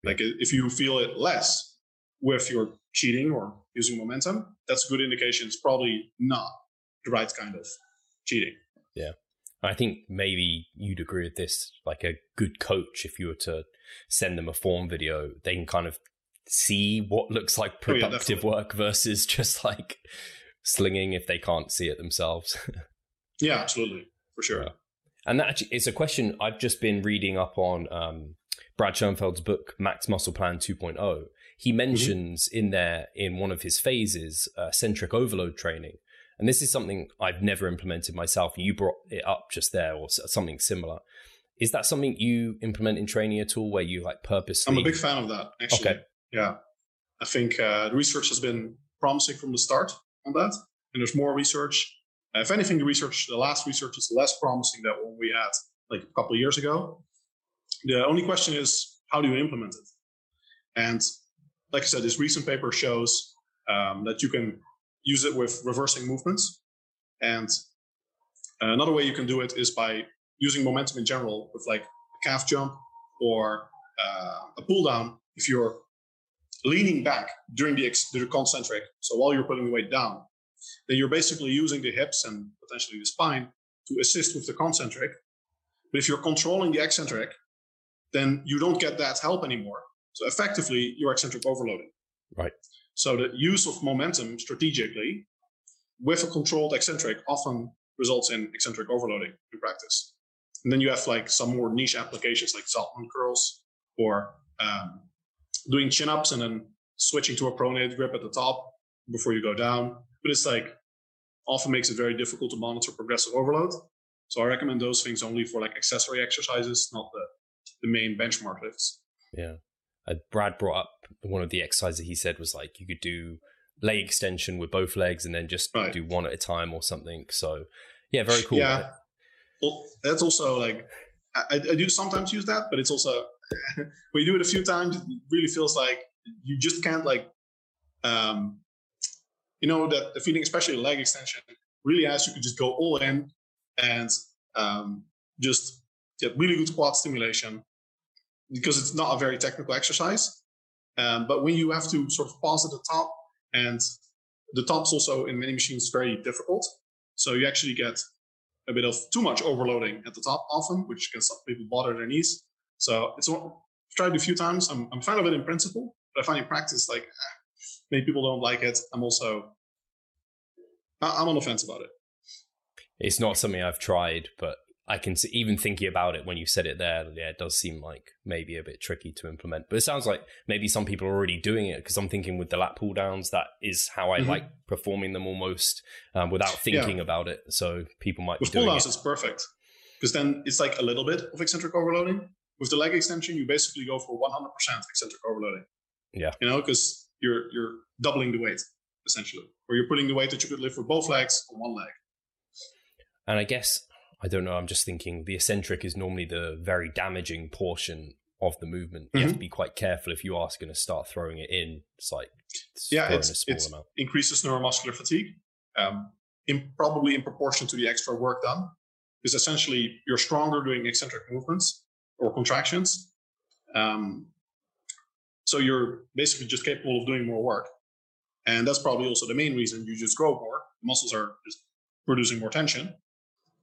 S2: Like if you feel it less with your cheating or using momentum, that's a good indication it's probably not the right kind of cheating.
S1: Yeah. I think maybe you'd agree with this. Like a good coach, if you were to send them a form video, they can kind of see what looks like productive oh, yeah, work versus just like slinging if they can't see it themselves.
S2: yeah, absolutely, for sure. Yeah.
S1: And that actually, it's a question I've just been reading up on um, Brad Schoenfeld's book, Max Muscle Plan 2.0. He mm-hmm. mentions mm-hmm. in there, in one of his phases, uh, centric overload training. And this is something I've never implemented myself. You brought it up just there, or something similar. Is that something you implement in training at all, where you like purposely?
S2: I'm a big fan of that. Actually, okay. yeah, I think uh, the research has been promising from the start on that, and there's more research. If anything, the research, the last research, is less promising than what we had like a couple of years ago. The only question is, how do you implement it? And like I said, this recent paper shows um, that you can use it with reversing movements. And another way you can do it is by using momentum in general with like a calf jump or uh, a pull down. If you're leaning back during the, ex- the concentric, so while you're putting the weight down, then you're basically using the hips and potentially the spine to assist with the concentric. But if you're controlling the eccentric, then you don't get that help anymore. So effectively, you're eccentric overloading.
S1: Right.
S2: So the use of momentum strategically with a controlled eccentric often results in eccentric overloading in practice. And then you have like some more niche applications like Zottman curls or um, doing chin ups and then switching to a pronated grip at the top before you go down. But it's like often makes it very difficult to monitor progressive overload. So I recommend those things only for like accessory exercises, not the, the main benchmark lifts.
S1: Yeah uh, Brad brought up one of the exercises he said was like you could do leg extension with both legs and then just right. do one at a time or something. So yeah, very cool.
S2: Yeah, well, that's also like I, I do sometimes use that, but it's also when you do it a few times, it really feels like you just can't like um you know that the feeling, especially leg extension, really as you could just go all in and um just get really good quad stimulation because it's not a very technical exercise. Um, but when you have to sort of pause at the top, and the top's also in many machines very difficult, so you actually get a bit of too much overloading at the top often, which can some people bother their knees. So it's I've tried it a few times. I'm I'm fan of it in principle, but I find in practice like many people don't like it. I'm also I'm on the fence about it.
S1: It's not something I've tried, but I can see, even thinking about it when you said it there, yeah, it does seem like maybe a bit tricky to implement. But it sounds like maybe some people are already doing it because I'm thinking with the lat pull downs, that is how I mm-hmm. like performing them almost um, without thinking yeah. about it. So people might
S2: with
S1: be pull
S2: downs, it. it's perfect because then it's like a little bit of eccentric overloading. With the leg extension, you basically go for 100% eccentric overloading.
S1: Yeah,
S2: you know, because you're you're doubling the weight essentially, or you're putting the weight that you could lift with both legs on one leg.
S1: And I guess I don't know. I'm just thinking the eccentric is normally the very damaging portion of the movement. You mm-hmm. have to be quite careful if you are going to start throwing it in. It's like
S2: yeah, it's, it's increases neuromuscular fatigue, um, in, probably in proportion to the extra work done. Because essentially, you're stronger doing eccentric movements or contractions. Um, so you're basically just capable of doing more work. And that's probably also the main reason you just grow more. The muscles are just producing more tension.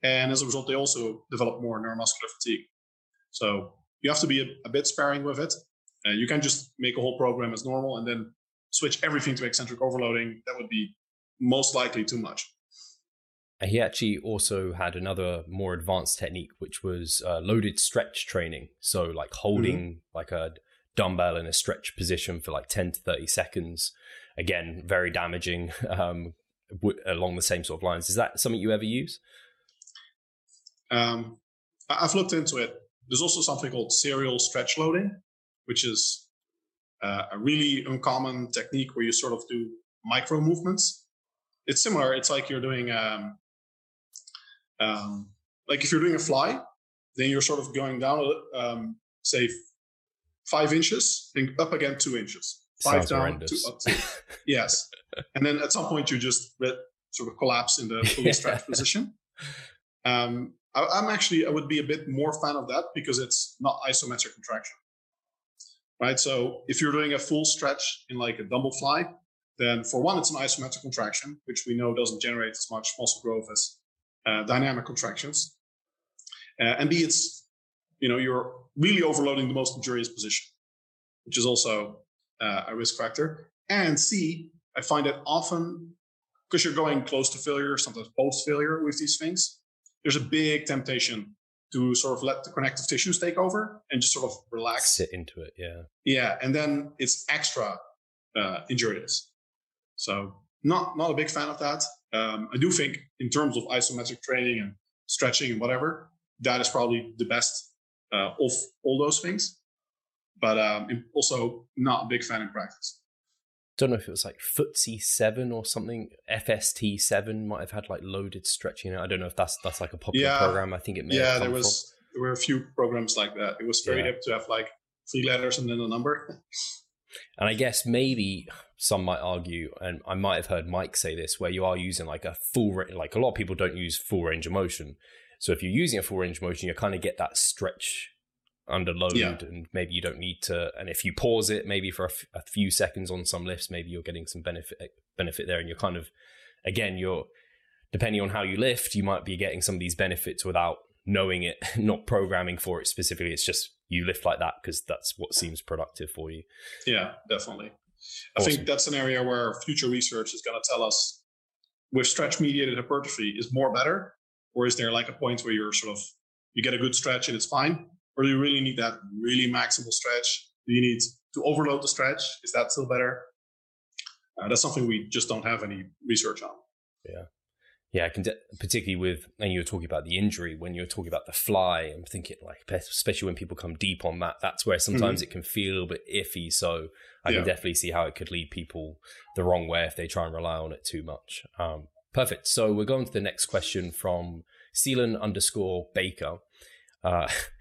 S2: And as a result, they also develop more neuromuscular fatigue. So you have to be a, a bit sparing with it. Uh, you can't just make a whole program as normal and then switch everything to eccentric overloading. That would be most likely too much.
S1: He actually also had another more advanced technique, which was uh, loaded stretch training. So, like holding mm-hmm. like a dumbbell in a stretch position for like 10 to 30 seconds. Again, very damaging um, w- along the same sort of lines. Is that something you ever use?
S2: Um, I've looked into it. There's also something called serial stretch loading, which is uh, a really uncommon technique where you sort of do micro movements. It's similar. It's like you're doing, um, um, like if you're doing a fly, then you're sort of going down, um, say, five inches, and up again two inches, five Sounds down, two up two. yes, and then at some point you just sort of collapse in the fully stretched position. Um, I, am actually I would be a bit more fan of that because it's not isometric contraction, right? So if you're doing a full stretch in like a dumbbell fly, then for one it's an isometric contraction, which we know doesn't generate as much muscle growth as uh, dynamic contractions, uh, and b it's you know you're really overloading the most injurious position, which is also uh, a risk factor, and c I find it often because you're going close to failure, sometimes post failure with these things there's a big temptation to sort of let the connective tissues take over and just sort of relax.
S1: Sit into it, yeah.
S2: Yeah, and then it's extra uh, injurious. So not not a big fan of that. Um, I do think in terms of isometric training and stretching and whatever, that is probably the best uh, of all those things. But um, also not a big fan in practice
S1: don't know if it was like FST seven or something. FST seven might have had like loaded stretching. I don't know if that's that's like a popular yeah. program. I think it may.
S2: Yeah, there was from. there were a few programs like that. It was very yeah. hip to have like three letters and then a number.
S1: and I guess maybe some might argue, and I might have heard Mike say this, where you are using like a full like a lot of people don't use full range of motion. So if you're using a full range of motion, you kind of get that stretch under load yeah. and maybe you don't need to and if you pause it maybe for a, f- a few seconds on some lifts maybe you're getting some benefit eh, benefit there and you're kind of again you're depending on how you lift you might be getting some of these benefits without knowing it not programming for it specifically. It's just you lift like that because that's what seems productive for you.
S2: Yeah definitely. I think that's an area where future research is going to tell us with stretch mediated hypertrophy is more better or is there like a point where you're sort of you get a good stretch and it's fine or do you really need that really maximal stretch? Do you need to overload the stretch? Is that still better? Uh, that's something we just don't have any research on.
S1: Yeah. Yeah, particularly with, and you were talking about the injury, when you're talking about the fly, I'm thinking like, especially when people come deep on that, that's where sometimes mm-hmm. it can feel a little bit iffy. So I yeah. can definitely see how it could lead people the wrong way if they try and rely on it too much. Um, perfect. So we're going to the next question from Seelan underscore Baker. Uh,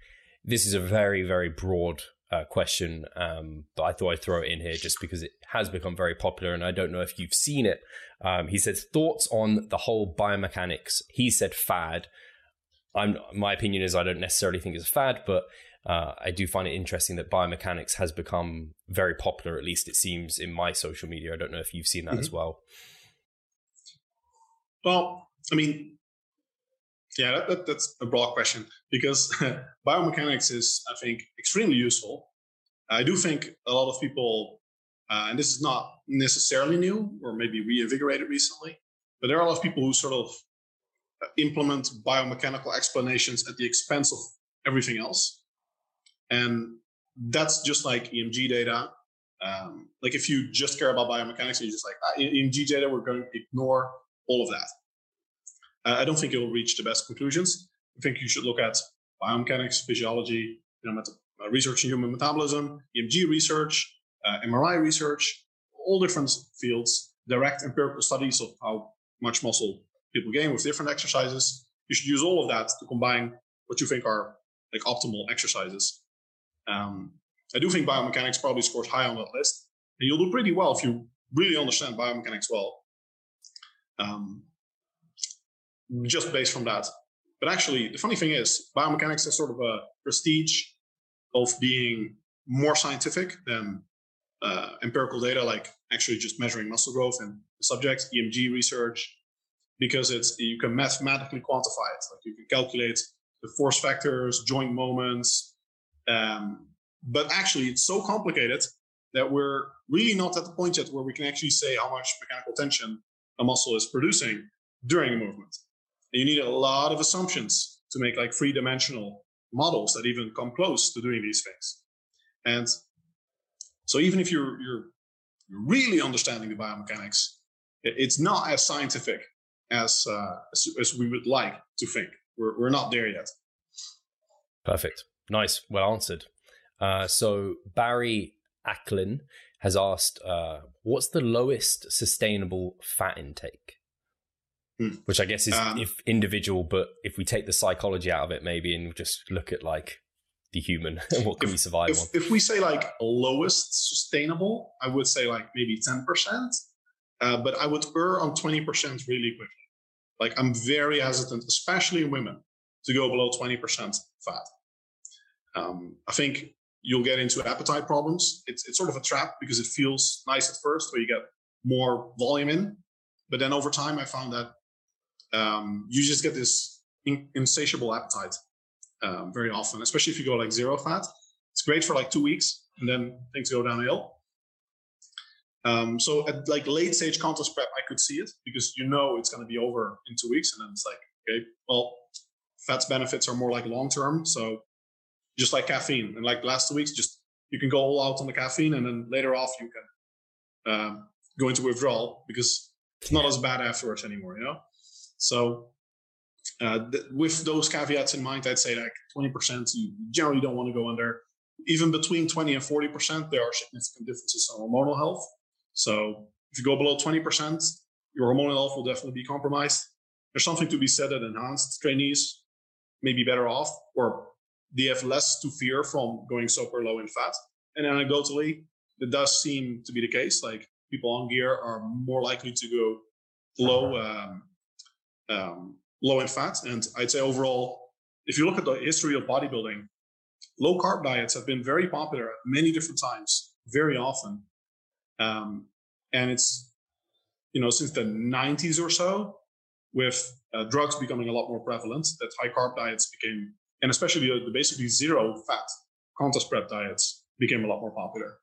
S1: this is a very, very broad uh, question, um, but I thought I'd throw it in here just because it has become very popular, and I don't know if you've seen it. Um, he says thoughts on the whole biomechanics. He said fad. I'm my opinion is I don't necessarily think it's a fad, but uh, I do find it interesting that biomechanics has become very popular. At least it seems in my social media. I don't know if you've seen that mm-hmm. as well.
S2: Well, I mean, yeah, that, that, that's a broad question because biomechanics is, I think, extremely useful. I do think a lot of people, uh, and this is not necessarily new or maybe reinvigorated recently, but there are a lot of people who sort of uh, implement biomechanical explanations at the expense of everything else. And that's just like EMG data. Um, like if you just care about biomechanics, you're just like, ah, EMG data, we're going to ignore all of that. Uh, I don't think you'll reach the best conclusions. I think you should look at biomechanics, physiology, you know, uh, research in human metabolism, EMG research, uh, MRI research, all different fields, direct empirical studies of how much muscle people gain with different exercises, you should use all of that to combine what you think are like optimal exercises. Um, I do think biomechanics probably scores high on that list, and you'll do pretty well if you really understand biomechanics well. Um, just based from that. But actually, the funny thing is, biomechanics has sort of a prestige of being more scientific than uh, empirical data, like actually just measuring muscle growth in subjects, EMG research, because it's you can mathematically quantify it. Like you can calculate the force factors, joint moments. Um, but actually, it's so complicated that we're really not at the point yet where we can actually say how much mechanical tension a muscle is producing during a movement. And you need a lot of assumptions to make like three dimensional models that even come close to doing these things. And so even if you're, you're really understanding the biomechanics, it's not as scientific as, uh, as, as we would like to think. We're, we're not there yet.
S1: Perfect. Nice. Well answered. Uh, so Barry Acklin has asked, uh, what's the lowest sustainable fat intake? Hmm. Which I guess is um, if individual, but if we take the psychology out of it, maybe, and just look at like the human and what can if, we survive
S2: if,
S1: on.
S2: If we say like lowest sustainable, I would say like maybe 10%, uh, but I would err on 20% really quickly. Like I'm very hesitant, especially women, to go below 20% fat. Um, I think you'll get into appetite problems. It's, it's sort of a trap because it feels nice at first where you get more volume in. But then over time, I found that um, you just get this in, insatiable appetite um, very often, especially if you go like zero fat. It's great for like two weeks and then things go downhill. Um, so at like late stage contest prep, I could see it because you know it's going to be over in two weeks, and then it's like, okay, well, fats benefits are more like long term. So just like caffeine, and like last two weeks, just you can go all out on the caffeine, and then later off you can um, go into withdrawal because it's not as bad afterwards anymore. You know, so uh, th- with those caveats in mind, I'd say like 20% you generally don't want to go under. Even between 20 and 40%, there are significant differences on hormonal health. So if you go below 20%, your hormonal health will definitely be compromised. There's something to be said that enhanced trainees may be better off or they have less to fear from going super low in fat. And anecdotally, that does seem to be the case. Like people on gear are more likely to go low, um, um, low in fat. And I'd say overall, if you look at the history of bodybuilding, low carb diets have been very popular at many different times, very often. Um, and it's, you know, since the 90s or so, with uh, drugs becoming a lot more prevalent, that high carb diets became, and especially the, the basically zero fat contest prep diets became a lot more popular.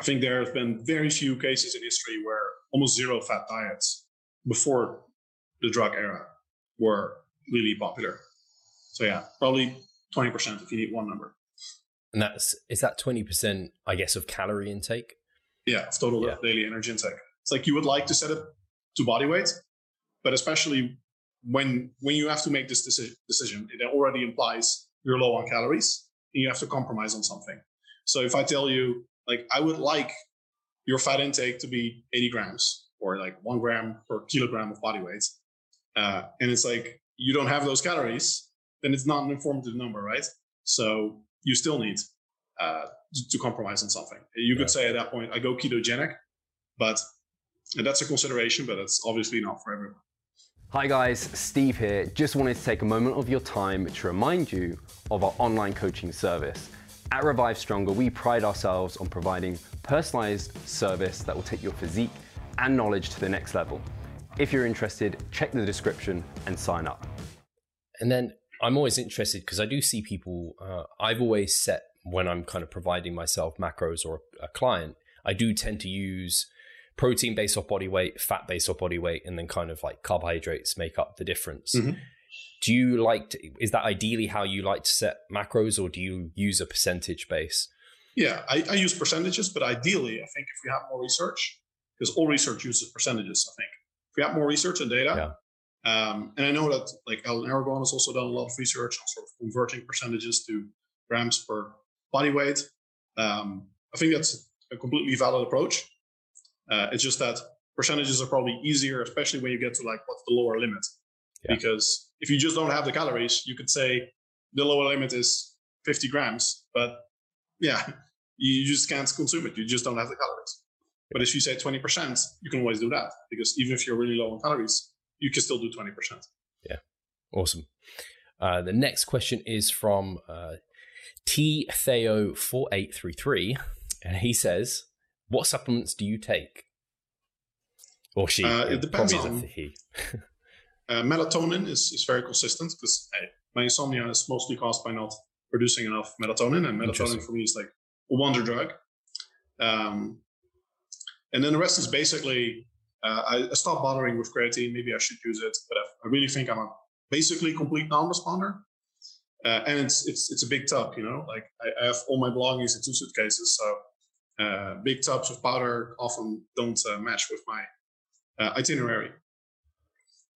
S2: I think there have been very few cases in history where almost zero fat diets before the drug era were really popular. So yeah, probably 20% if you need one number.
S1: And that's is that 20% I guess of calorie intake?
S2: Yeah, of total yeah. daily energy intake. It's like you would like to set it to body weight, but especially when when you have to make this decision, decision it already implies you're low on calories and you have to compromise on something. So if I tell you, like, I would like your fat intake to be 80 grams or like one gram per kilogram of body weight, uh, and it's like you don't have those calories, then it's not an informative number, right? So you still need uh, to, compromise on something. You could say at that point, I go ketogenic, but that's a consideration, but that's obviously not for everyone.
S4: Hi guys, Steve here. Just wanted to take a moment of your time to remind you of our online coaching service. At Revive Stronger, we pride ourselves on providing personalized service that will take your physique and knowledge to the next level. If you're interested, check the description and sign up.
S1: And then I'm always interested because I do see people, uh, I've always set when I'm kind of providing myself macros or a client, I do tend to use protein based off body weight, fat based off body weight, and then kind of like carbohydrates make up the difference. Mm-hmm. Do you like to, is that ideally how you like to set macros or do you use a percentage base?
S2: Yeah, I, I use percentages, but ideally, I think if we have more research, because all research uses percentages, I think. Have more research and data, yeah. um, and I know that like Alan Aragon has also done a lot of research on sort of converting percentages to grams per body weight. Um, I think that's a completely valid approach. Uh, it's just that percentages are probably easier, especially when you get to like what's the lower limit, yeah. because if you just don't have the calories, you could say the lower limit is 50 grams, but yeah, you just can't consume it. You just don't have the calories. But if you say 20%, you can always do that because even if you're really low on calories, you can still do 20%.
S1: Yeah, awesome. Uh, the next question is from uh, T Theo 4833 and he says, What supplements do you take? Or she?
S2: Uh, it depends on. He. uh, melatonin is, is very consistent because hey, my insomnia is mostly caused by not producing enough melatonin, and melatonin for me is like a wonder drug. Um, and then the rest is basically uh, I, I stopped bothering with creatine. Maybe I should use it, but I, I really think I'm a basically complete non-responder. Uh, and it's it's it's a big tub, you know. Like I, I have all my belongings in two suitcases, so uh, big tubs of powder often don't uh, match with my uh, itinerary.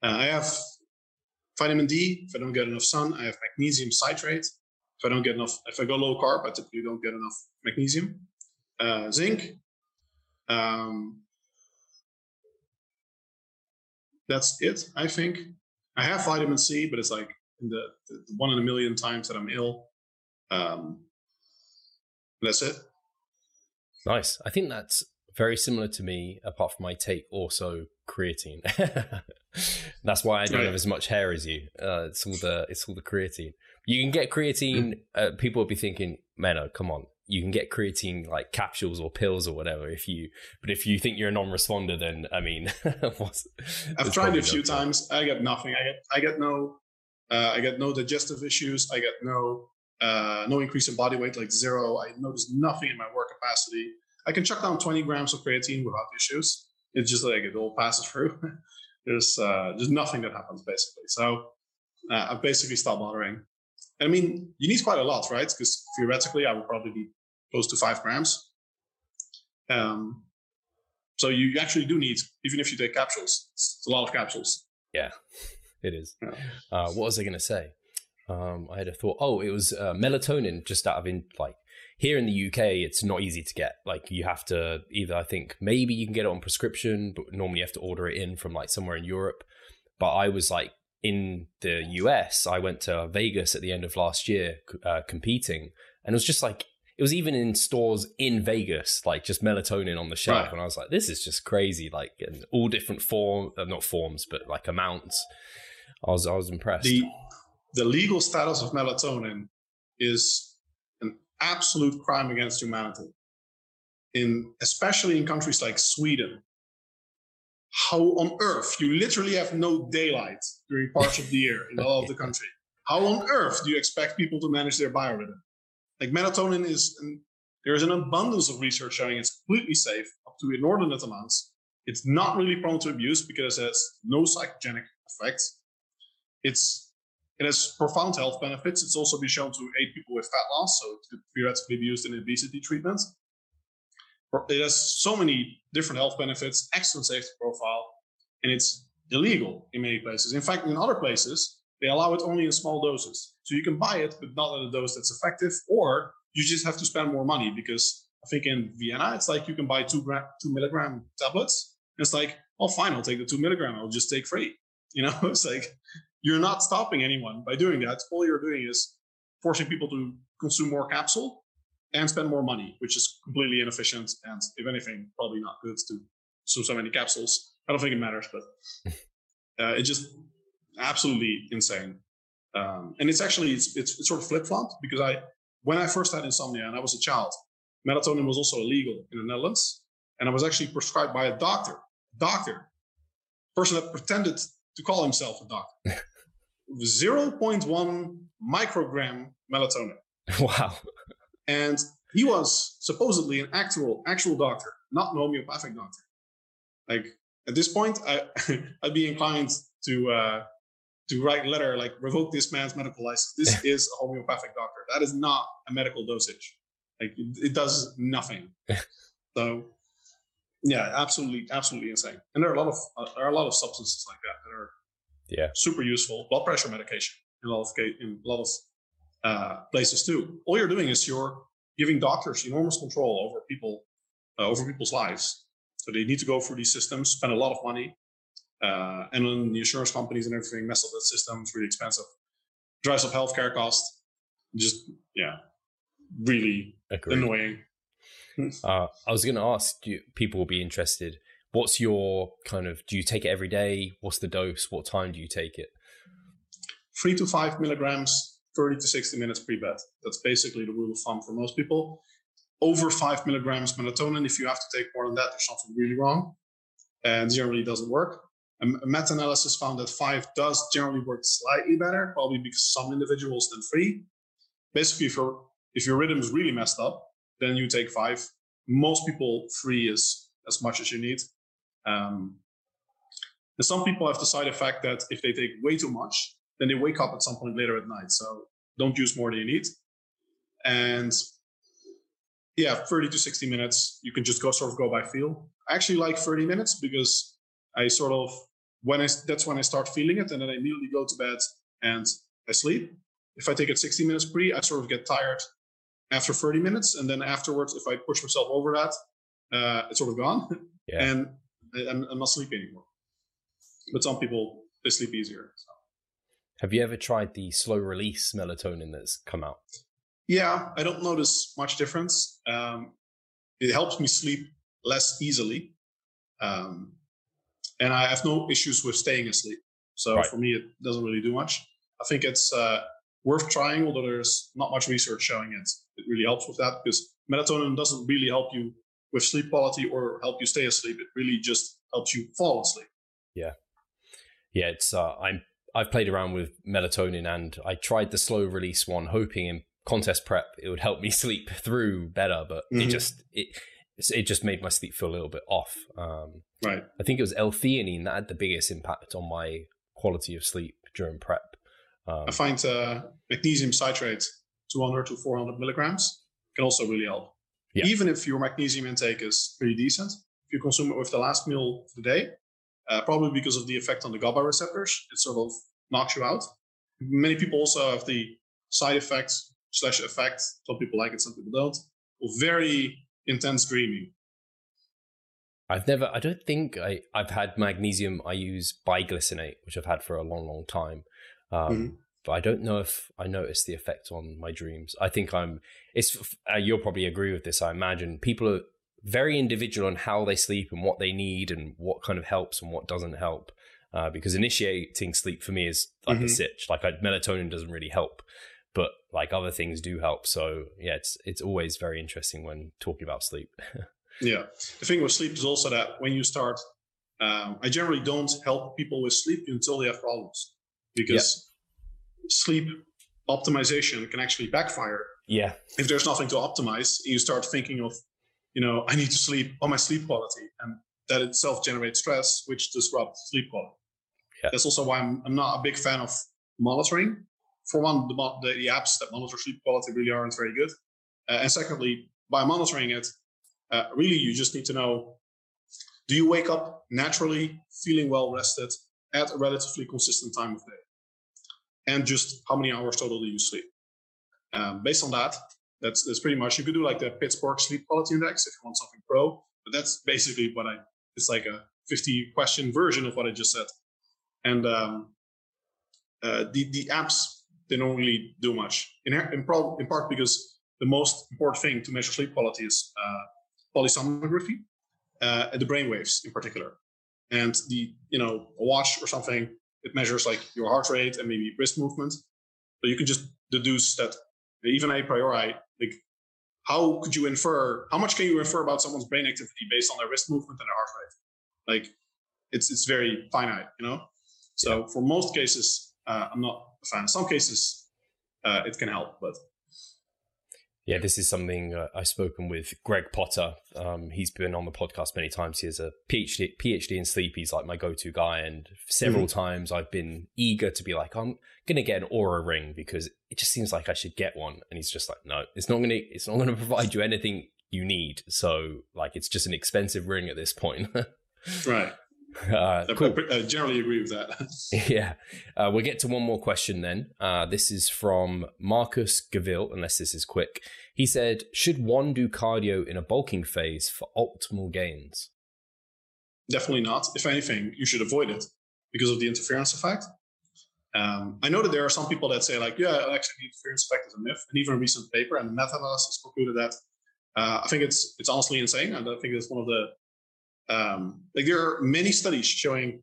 S2: Uh, I have vitamin D if I don't get enough sun. I have magnesium citrate if I don't get enough. If I go low carb, I typically don't get enough magnesium. Zinc. Um, that's it. I think I have vitamin C, but it's like in the, the one in a million times that I'm ill. Um, that's it.
S1: Nice. I think that's very similar to me, apart from I take also creatine. That's why I don't have as much hair as you. Uh, it's all the it's all the creatine. You can get creatine. Uh, people will be thinking, "Menno, come on." You can get creatine like capsules or pills or whatever. If you, but if you think you're a non-responder, then I mean,
S2: I've tried a few times. I get nothing. I get I get no, uh, I get no digestive issues. I get no uh, no increase in body weight, like zero. I notice nothing in my work capacity. I can chuck down 20 grams of creatine without issues. It's just like it all passes through. there's uh, there's nothing that happens basically. So uh, I've basically stopped bothering. I mean, you need quite a lot, right? Because theoretically, I would probably be close to five grams. Um, so you actually do need, even if you take capsules, it's a lot of capsules.
S1: Yeah, it is. Yeah. Uh, what was I going to say? Um, I had a thought. Oh, it was uh, melatonin. Just out of in like here in the UK, it's not easy to get. Like you have to either, I think maybe you can get it on prescription, but normally you have to order it in from like somewhere in Europe. But I was like in the US, I went to Vegas at the end of last year uh, competing, and it was just like it was even in stores in Vegas, like just melatonin on the shelf, right. and I was like, this is just crazy, like in all different forms, uh, not forms, but like amounts. I was I was impressed.
S2: The the legal status of melatonin is an absolute crime against humanity. In especially in countries like Sweden, how on earth you literally have no daylight during parts of the year in all of the country. How on earth do you expect people to manage their biorhythm? Like melatonin is, there is an abundance of research showing it's completely safe up to inordinate amounts. It's not really prone to abuse because it has no psychogenic effects. It's it has profound health benefits. It's also been shown to aid people with fat loss, so it could theoretically be used in obesity treatments. It has so many different health benefits, excellent safety profile, and it's illegal in many places. In fact, in other places, they allow it only in small doses. So you can buy it, but not at a dose that's effective, or you just have to spend more money because I think in Vienna, it's like you can buy two, gram, two milligram tablets. It's like, oh, fine, I'll take the two milligram. I'll just take free. You know, it's like you're not stopping anyone by doing that. All you're doing is forcing people to consume more capsule and spend more money, which is completely inefficient and, if anything, probably not good to consume so many capsules. I don't think it matters, but uh, it's just absolutely insane. Um, and it's actually it's, it's, it's sort of flip flopped because I when I first had insomnia and I was a child, melatonin was also illegal in the Netherlands, and I was actually prescribed by a doctor, doctor, person that pretended to call himself a doctor. 0.1 microgram melatonin.
S1: Wow.
S2: And he was supposedly an actual actual doctor, not an homeopathic doctor. Like at this point, I I'd be inclined to uh, to write a letter like revoke this man's medical license. This is a homeopathic doctor. That is not a medical dosage. Like it, it does nothing. so yeah, absolutely, absolutely insane. And there are a lot of uh, there are a lot of substances like that that are
S1: yeah
S2: super useful blood pressure medication in a lot of in a lot of uh, places too all you're doing is you're giving doctors enormous control over people uh, over people's lives so they need to go through these systems spend a lot of money Uh, and then the insurance companies and everything mess up that system. It's really expensive. Drives up healthcare costs. Just yeah, really Agreed. annoying.
S1: uh, I was going to ask you, people will be interested. What's your kind of? Do you take it every day? What's the dose? What time do you take it?
S2: Three to five milligrams, thirty to sixty minutes pre-bed. That's basically the rule of thumb for most people. Over five milligrams melatonin. If you have to take more than that, there's something really wrong, and generally doesn't work. A meta-analysis found that five does generally work slightly better, probably because some individuals than three. Basically, if your if your rhythm is really messed up, then you take five. Most people, three is as much as you need. Um, and some people have the side effect that if they take way too much, then they wake up at some point later at night. So don't use more than you need. And yeah, 30 to 60 minutes, you can just go sort of go by feel. I actually like 30 minutes because I sort of when I that's when I start feeling it, and then I immediately go to bed and I sleep. If I take it 60 minutes pre, I sort of get tired after 30 minutes, and then afterwards, if I push myself over that, uh, it's sort of gone, yeah. and I'm, I'm, not sleepy anymore. But some people they sleep easier. So.
S1: Have you ever tried the slow release melatonin that's come out?
S2: Yeah, I don't notice much difference. Um, it helps me sleep less easily, um, and I have no issues with staying asleep. So right. for me, it doesn't really do much. I think it's uh, worth trying, although there's not much research showing it. It really helps with that because melatonin doesn't really help you with sleep quality or help you stay asleep. It really just helps you fall asleep.
S1: Yeah, yeah. It's uh, I'm I've played around with melatonin and I tried the slow release one, hoping in contest prep it would help me sleep through better, but mm-hmm. it just it it just made my sleep feel a little bit off. Um,
S2: right.
S1: I think it was L-theanine that had the biggest impact on my quality of sleep during prep.
S2: Um, I find uh, magnesium citrate, 200 to 400 milligrams, can also really help. Yeah. Even if your magnesium intake is pretty decent, if you consume it with the last meal of the day, uh, probably because of the effect on the GABA receptors, it sort of knocks you out. Many people also have the side effects slash effect. Some people like it, some people don't. Very intense dreaming.
S1: I've never, I don't think I, I've had magnesium. I use bisglycinate, which I've had for a long, long time. Um, mm-hmm. But I don't know if I notice the effect on my dreams. I think I'm. It's uh, you'll probably agree with this. I imagine people are very individual on how they sleep and what they need and what kind of helps and what doesn't help. Uh, because initiating sleep for me is like mm-hmm. a sitch. Like I, melatonin doesn't really help, but like other things do help. So yeah, it's it's always very interesting when talking about sleep.
S2: yeah, the thing with sleep is also that when you start, um, I generally don't help people with sleep until they have problems because sleep optimization can actually backfire.
S1: Yeah.
S2: If there's nothing to optimize, you start thinking of, you know, I need to sleep on my sleep quality, and that itself generates stress, which disrupts sleep quality. Yeah. That's also why I'm, I'm not a big fan of monitoring. For one, the, the, the apps that monitor sleep quality really aren't very good. Uh, and secondly, by monitoring it, uh, really you just need to know do you wake up naturally, feeling well rested at a relatively consistent time of day? and just how many hours total do you sleep. Um, based on that, that's that's pretty much you could do like the Pittsburgh Sleep Quality Index if you want something pro, but that's basically what I. It's like a 50 question version of what I just said, and um, uh, the the apps they don't really do much in in, pro, in part because the most important thing to measure sleep quality is uh, polysomnography, uh, and the brain waves in particular, and the you know a watch or something it measures like your heart rate and maybe wrist movement. So you can just deduce that even a priori, like how could you infer, how much can you infer about someone's brain activity based on their wrist movement and their heart rate? Like it's, it's very finite, you know? So yeah. for most cases, uh, I'm not a fan. Some cases, uh, it can help, but
S1: yeah, this is something uh, I've spoken with Greg Potter. Um, he's been on the podcast many times. He has a PhD, PhD in sleep. He's like my go-to guy, and several mm-hmm. times I've been eager to be like, I'm gonna get an Oura ring because it just seems like I should get one. And he's just like, no, it's not gonna, it's not gonna provide you anything you need. So like, it's just an expensive ring at this point.
S2: right. Uh, cool. I, generally agree with that.
S1: yeah. Uh, we'll get to one more question then. Uh, this is from Marcus Gavil, unless this is quick. He said, Should one do cardio in a bulking phase for optimal gains?
S2: definitely not. If anything, you should avoid it because of the interference effect. Um, I know that there are some people that say like, yeah, actually the interference effect is a myth, and even a recent paper and meta-analysis concluded that. Uh, I think it's it's honestly insane, and I think it's one of the um, like there are many studies showing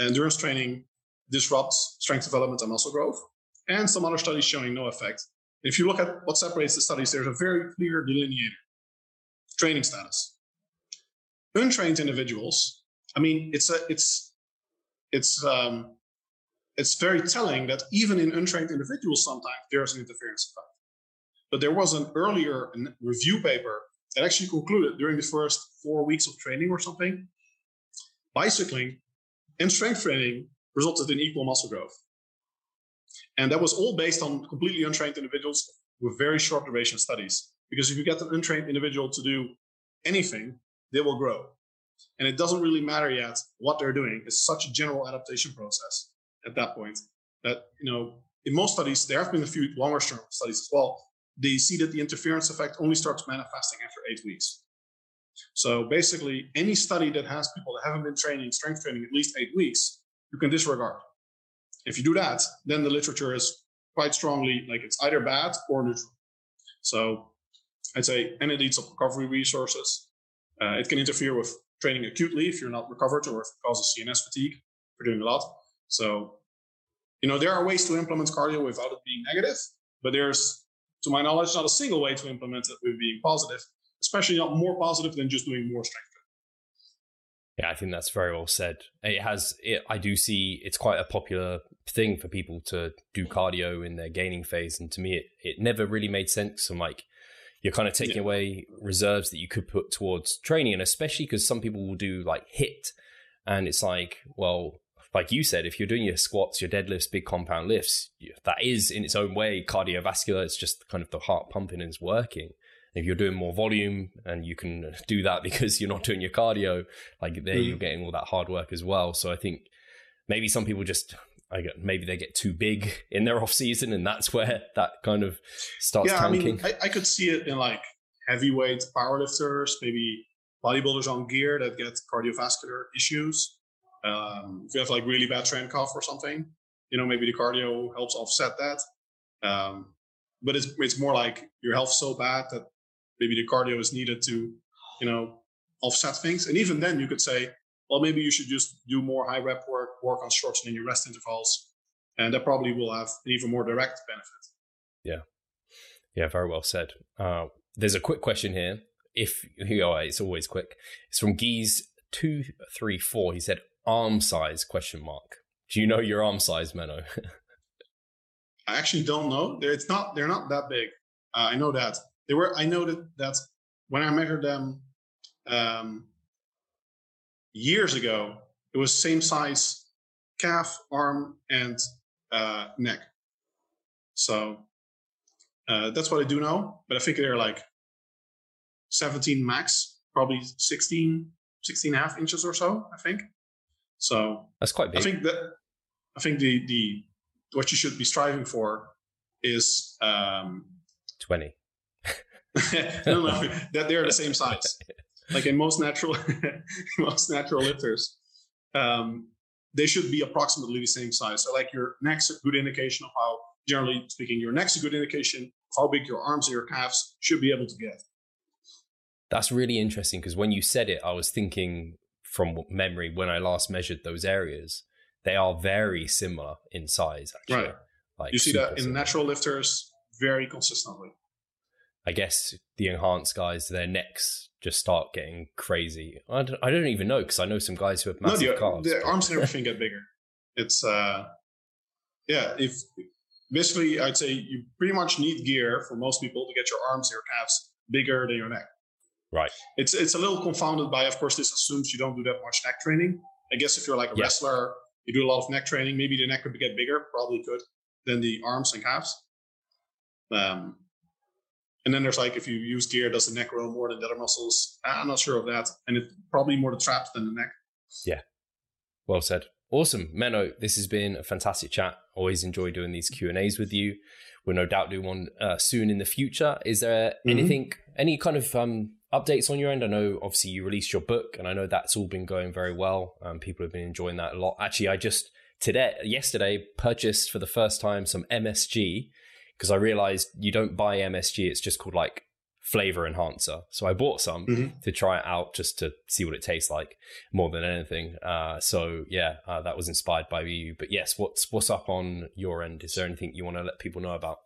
S2: endurance training disrupts strength development and muscle growth, and some other studies showing no effect. If you look at what separates the studies, there's a very clear delineator: training status. Untrained individuals. I mean, it's a it's it's um, it's very telling that even in untrained individuals, sometimes there's an interference effect. But there was an earlier review paper that actually concluded during the first four weeks of training or something, bicycling and strength training resulted in equal muscle growth. And that was all based on completely untrained individuals with very short duration studies. Because if you get an untrained individual to do anything, they will grow. And it doesn't really matter yet what they're doing. It's such a general adaptation process at that point that you know in most studies there have been a few longer term studies as well they see that the interference effect only starts manifesting after eight weeks. So basically any study that has people that haven't been training strength training at least eight weeks you can disregard. If you do that then the literature is quite strongly like it's either bad or neutral. So i'd say and it needs some recovery resources uh, it can interfere with training acutely if you're not recovered or if it causes cns fatigue. For doing a lot. So, you know, there are ways to implement cardio without it being negative, but there's, to my knowledge, not a single way to implement it with being positive, especially not more positive than just doing more strength.
S1: Yeah, I think that's very well said. It has, it, I do see it's quite a popular thing for people to do cardio in their gaining phase. And to me, it, it never really made sense. I'm like, you're kind of taking yeah. away reserves that you could put towards training. And especially because some people will do like HIT, And it's like, well, like you said, if you're doing your squats, your deadlifts, big compound lifts, that is in its own way cardiovascular. It's just kind of the heart pumping and it's working. If you're doing more volume and you can do that because you're not doing your cardio, like there mm. you're getting all that hard work as well. So I think maybe some people just I get, maybe they get too big in their off season, and that's where that kind of starts
S2: yeah,
S1: tanking.
S2: I mean, I, I could see it in like heavyweight powerlifters, maybe bodybuilders on gear that get cardiovascular issues. Um, if you have like really bad tren cough or something, you know, maybe the cardio helps offset that. Um, but it's it's more like your health so bad that maybe the cardio is needed to, you know, offset things. And even then, you could say, well, maybe you should just do more high rep work, work on shortening your rest intervals, and that probably will have an even more direct benefit.
S1: Yeah, yeah, very well said. Uh, there's a quick question here. If you know, it's always quick. It's from Geese two three four. He said, arm size question mark. Do you know your arm size, Menno?
S2: I actually don't know. It's not. They're not that big. Uh, I know that they were. I know that that when I measured them um, years ago, it was same size calf, arm, and uh, neck. So uh, that's what I do know. But I think they're like 17 max, probably 16, 16 and a half inches or so. I think. So
S1: that's quite big.
S2: I think that I think the the what you should be striving for is um,
S1: twenty.
S2: no, no, that they're the same size. Like in most natural, most natural lifters, um, they should be approximately the same size. So, like your neck's a good indication of how, generally speaking, your neck's a good indication of how big your arms and your calves should be able to get.
S1: That's really interesting because when you said it, I was thinking from memory when I last measured those areas, they are very similar in size. Actually,
S2: right. Like you see that in similar. natural lifters very consistently.
S1: I guess the enhanced guys, their necks just start getting crazy. I don't, I don't even know because I know some guys who have massive no, the, calves.
S2: The arms and everything get bigger. It's uh, yeah. If basically, I'd say you pretty much need gear for most people to get your arms and your calves bigger than your neck.
S1: Right.
S2: It's it's a little confounded by, of course, this assumes you don't do that much neck training. I guess if you're like a yeah. wrestler, you do a lot of neck training. Maybe the neck could get bigger, probably could, than the arms and calves. Um, and then there's like if you use gear, does the neck grow more than the other muscles? I'm not sure of that, and it's probably more the traps than the neck.
S1: Yeah. Well said. Awesome, Menno. This has been a fantastic chat. Always enjoy doing these Q and A's with you. We'll no doubt do one uh, soon in the future. Is there mm-hmm. anything, any kind of um, updates on your end? I know obviously you released your book, and I know that's all been going very well. Um, people have been enjoying that a lot. Actually, I just today, yesterday, purchased for the first time some MSG because I realized you don't buy MSG; it's just called like flavor enhancer. So I bought some mm-hmm. to try it out just to see what it tastes like more than anything. Uh, so yeah, uh, that was inspired by you. But yes, what's what's up on your end? Is there anything you want to let people know about?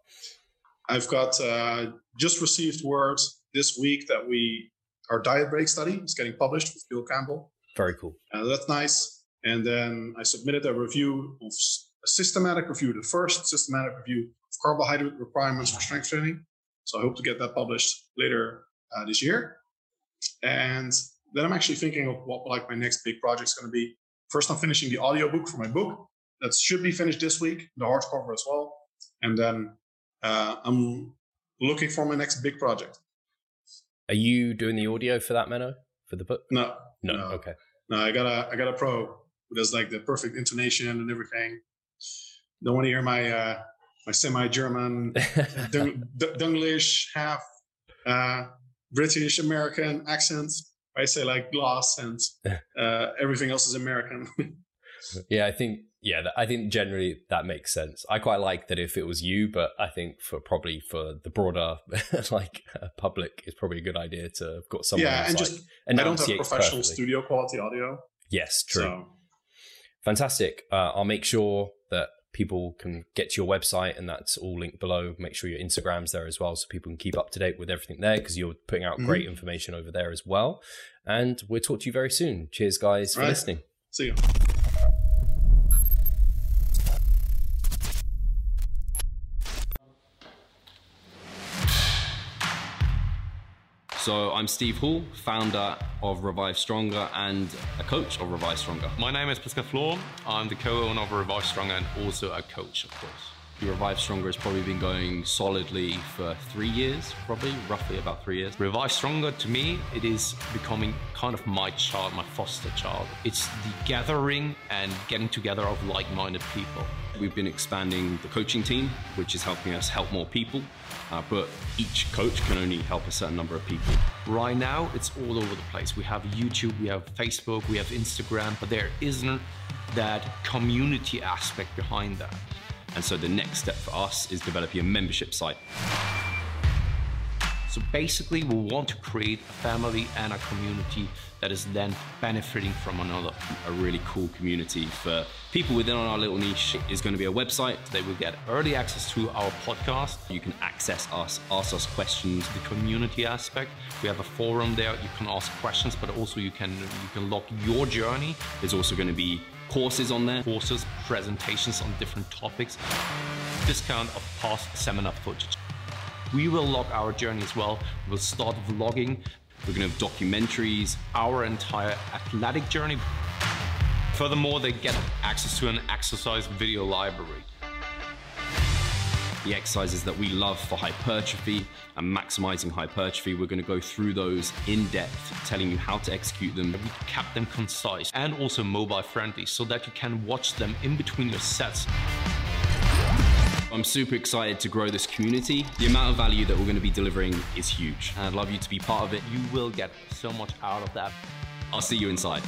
S2: I've got uh, just received word this week that we our diet break study is getting published with Bill Campbell.
S1: Very cool.
S2: Uh, that's nice. And then I submitted a review of a systematic review, the first systematic review of carbohydrate requirements for strength training. So I hope to get that published later uh, this year. And then I'm actually thinking of what like my next big project is going to be. First, I'm finishing the audiobook for my book. That should be finished this week, the hardcover as well. And then uh, I'm looking for my next big project.
S1: Are you doing the audio for that, Menno, for the book?
S2: No,
S1: no, no. okay.
S2: No, I got a I got a pro who does like the perfect intonation and everything. Don't want to hear my uh, my semi-German, Dunglish, half uh, British American accents. I say like glass, and uh, everything else is American.
S1: yeah, I think yeah, I think generally that makes sense. I quite like that if it was you, but I think for probably for the broader like uh, public, it's probably a good idea to have got someone.
S2: Yeah, and
S1: like,
S2: just I don't have professional perfectly. studio quality audio.
S1: Yes, true. So. Fantastic. Uh, I'll make sure that people can get to your website and that's all linked below. Make sure your Instagram's there as well so people can keep up to date with everything there because you're putting out mm-hmm. great information over there as well. And we'll talk to you very soon. Cheers, guys, for right. listening.
S2: See you.
S4: So I'm Steve Hall, founder of Revive Stronger and a coach of Revive Stronger.
S3: My name is Pascal Floor. I'm the co-owner of Revive Stronger and also a coach, of course.
S4: Revive Stronger has probably been going solidly for three years, probably, roughly about three years.
S3: Revive Stronger, to me, it is becoming kind of my child, my foster child. It's the gathering and getting together of like-minded people.
S4: We've been expanding the coaching team, which is helping us help more people, uh, but each coach can only help a certain number of people.
S3: Right now, it's all over the place. We have YouTube, we have Facebook, we have Instagram, but there isn't that community aspect behind that.
S4: And so the next step for us is developing a membership site.
S3: So basically, we want to create a family and a community that is then benefiting from another.
S4: A really cool community for people within our little niche is going to be a website.
S3: They will get early access to our podcast.
S4: You can access us, ask us questions.
S3: The community aspect, we have a forum there. You can ask questions, but also you can you can log your journey.
S4: There's also going to be courses on there.
S3: Courses, presentations on different topics, discount of past seminar footage. We will log our journey as well. We'll start vlogging.
S4: We're to have documentaries.
S3: Our entire athletic journey. Furthermore, they get access to an exercise video library
S4: the exercises that we love for hypertrophy and maximizing hypertrophy. We're going to go through those in depth, telling you how to execute them.
S3: We kept them concise and also mobile friendly so that you can watch them in between your sets.
S4: I'm super excited to grow this community. The amount of value that we're going to be delivering is huge. And I'd love you to be part of it.
S3: You will get so much out of that.
S4: I'll see you inside.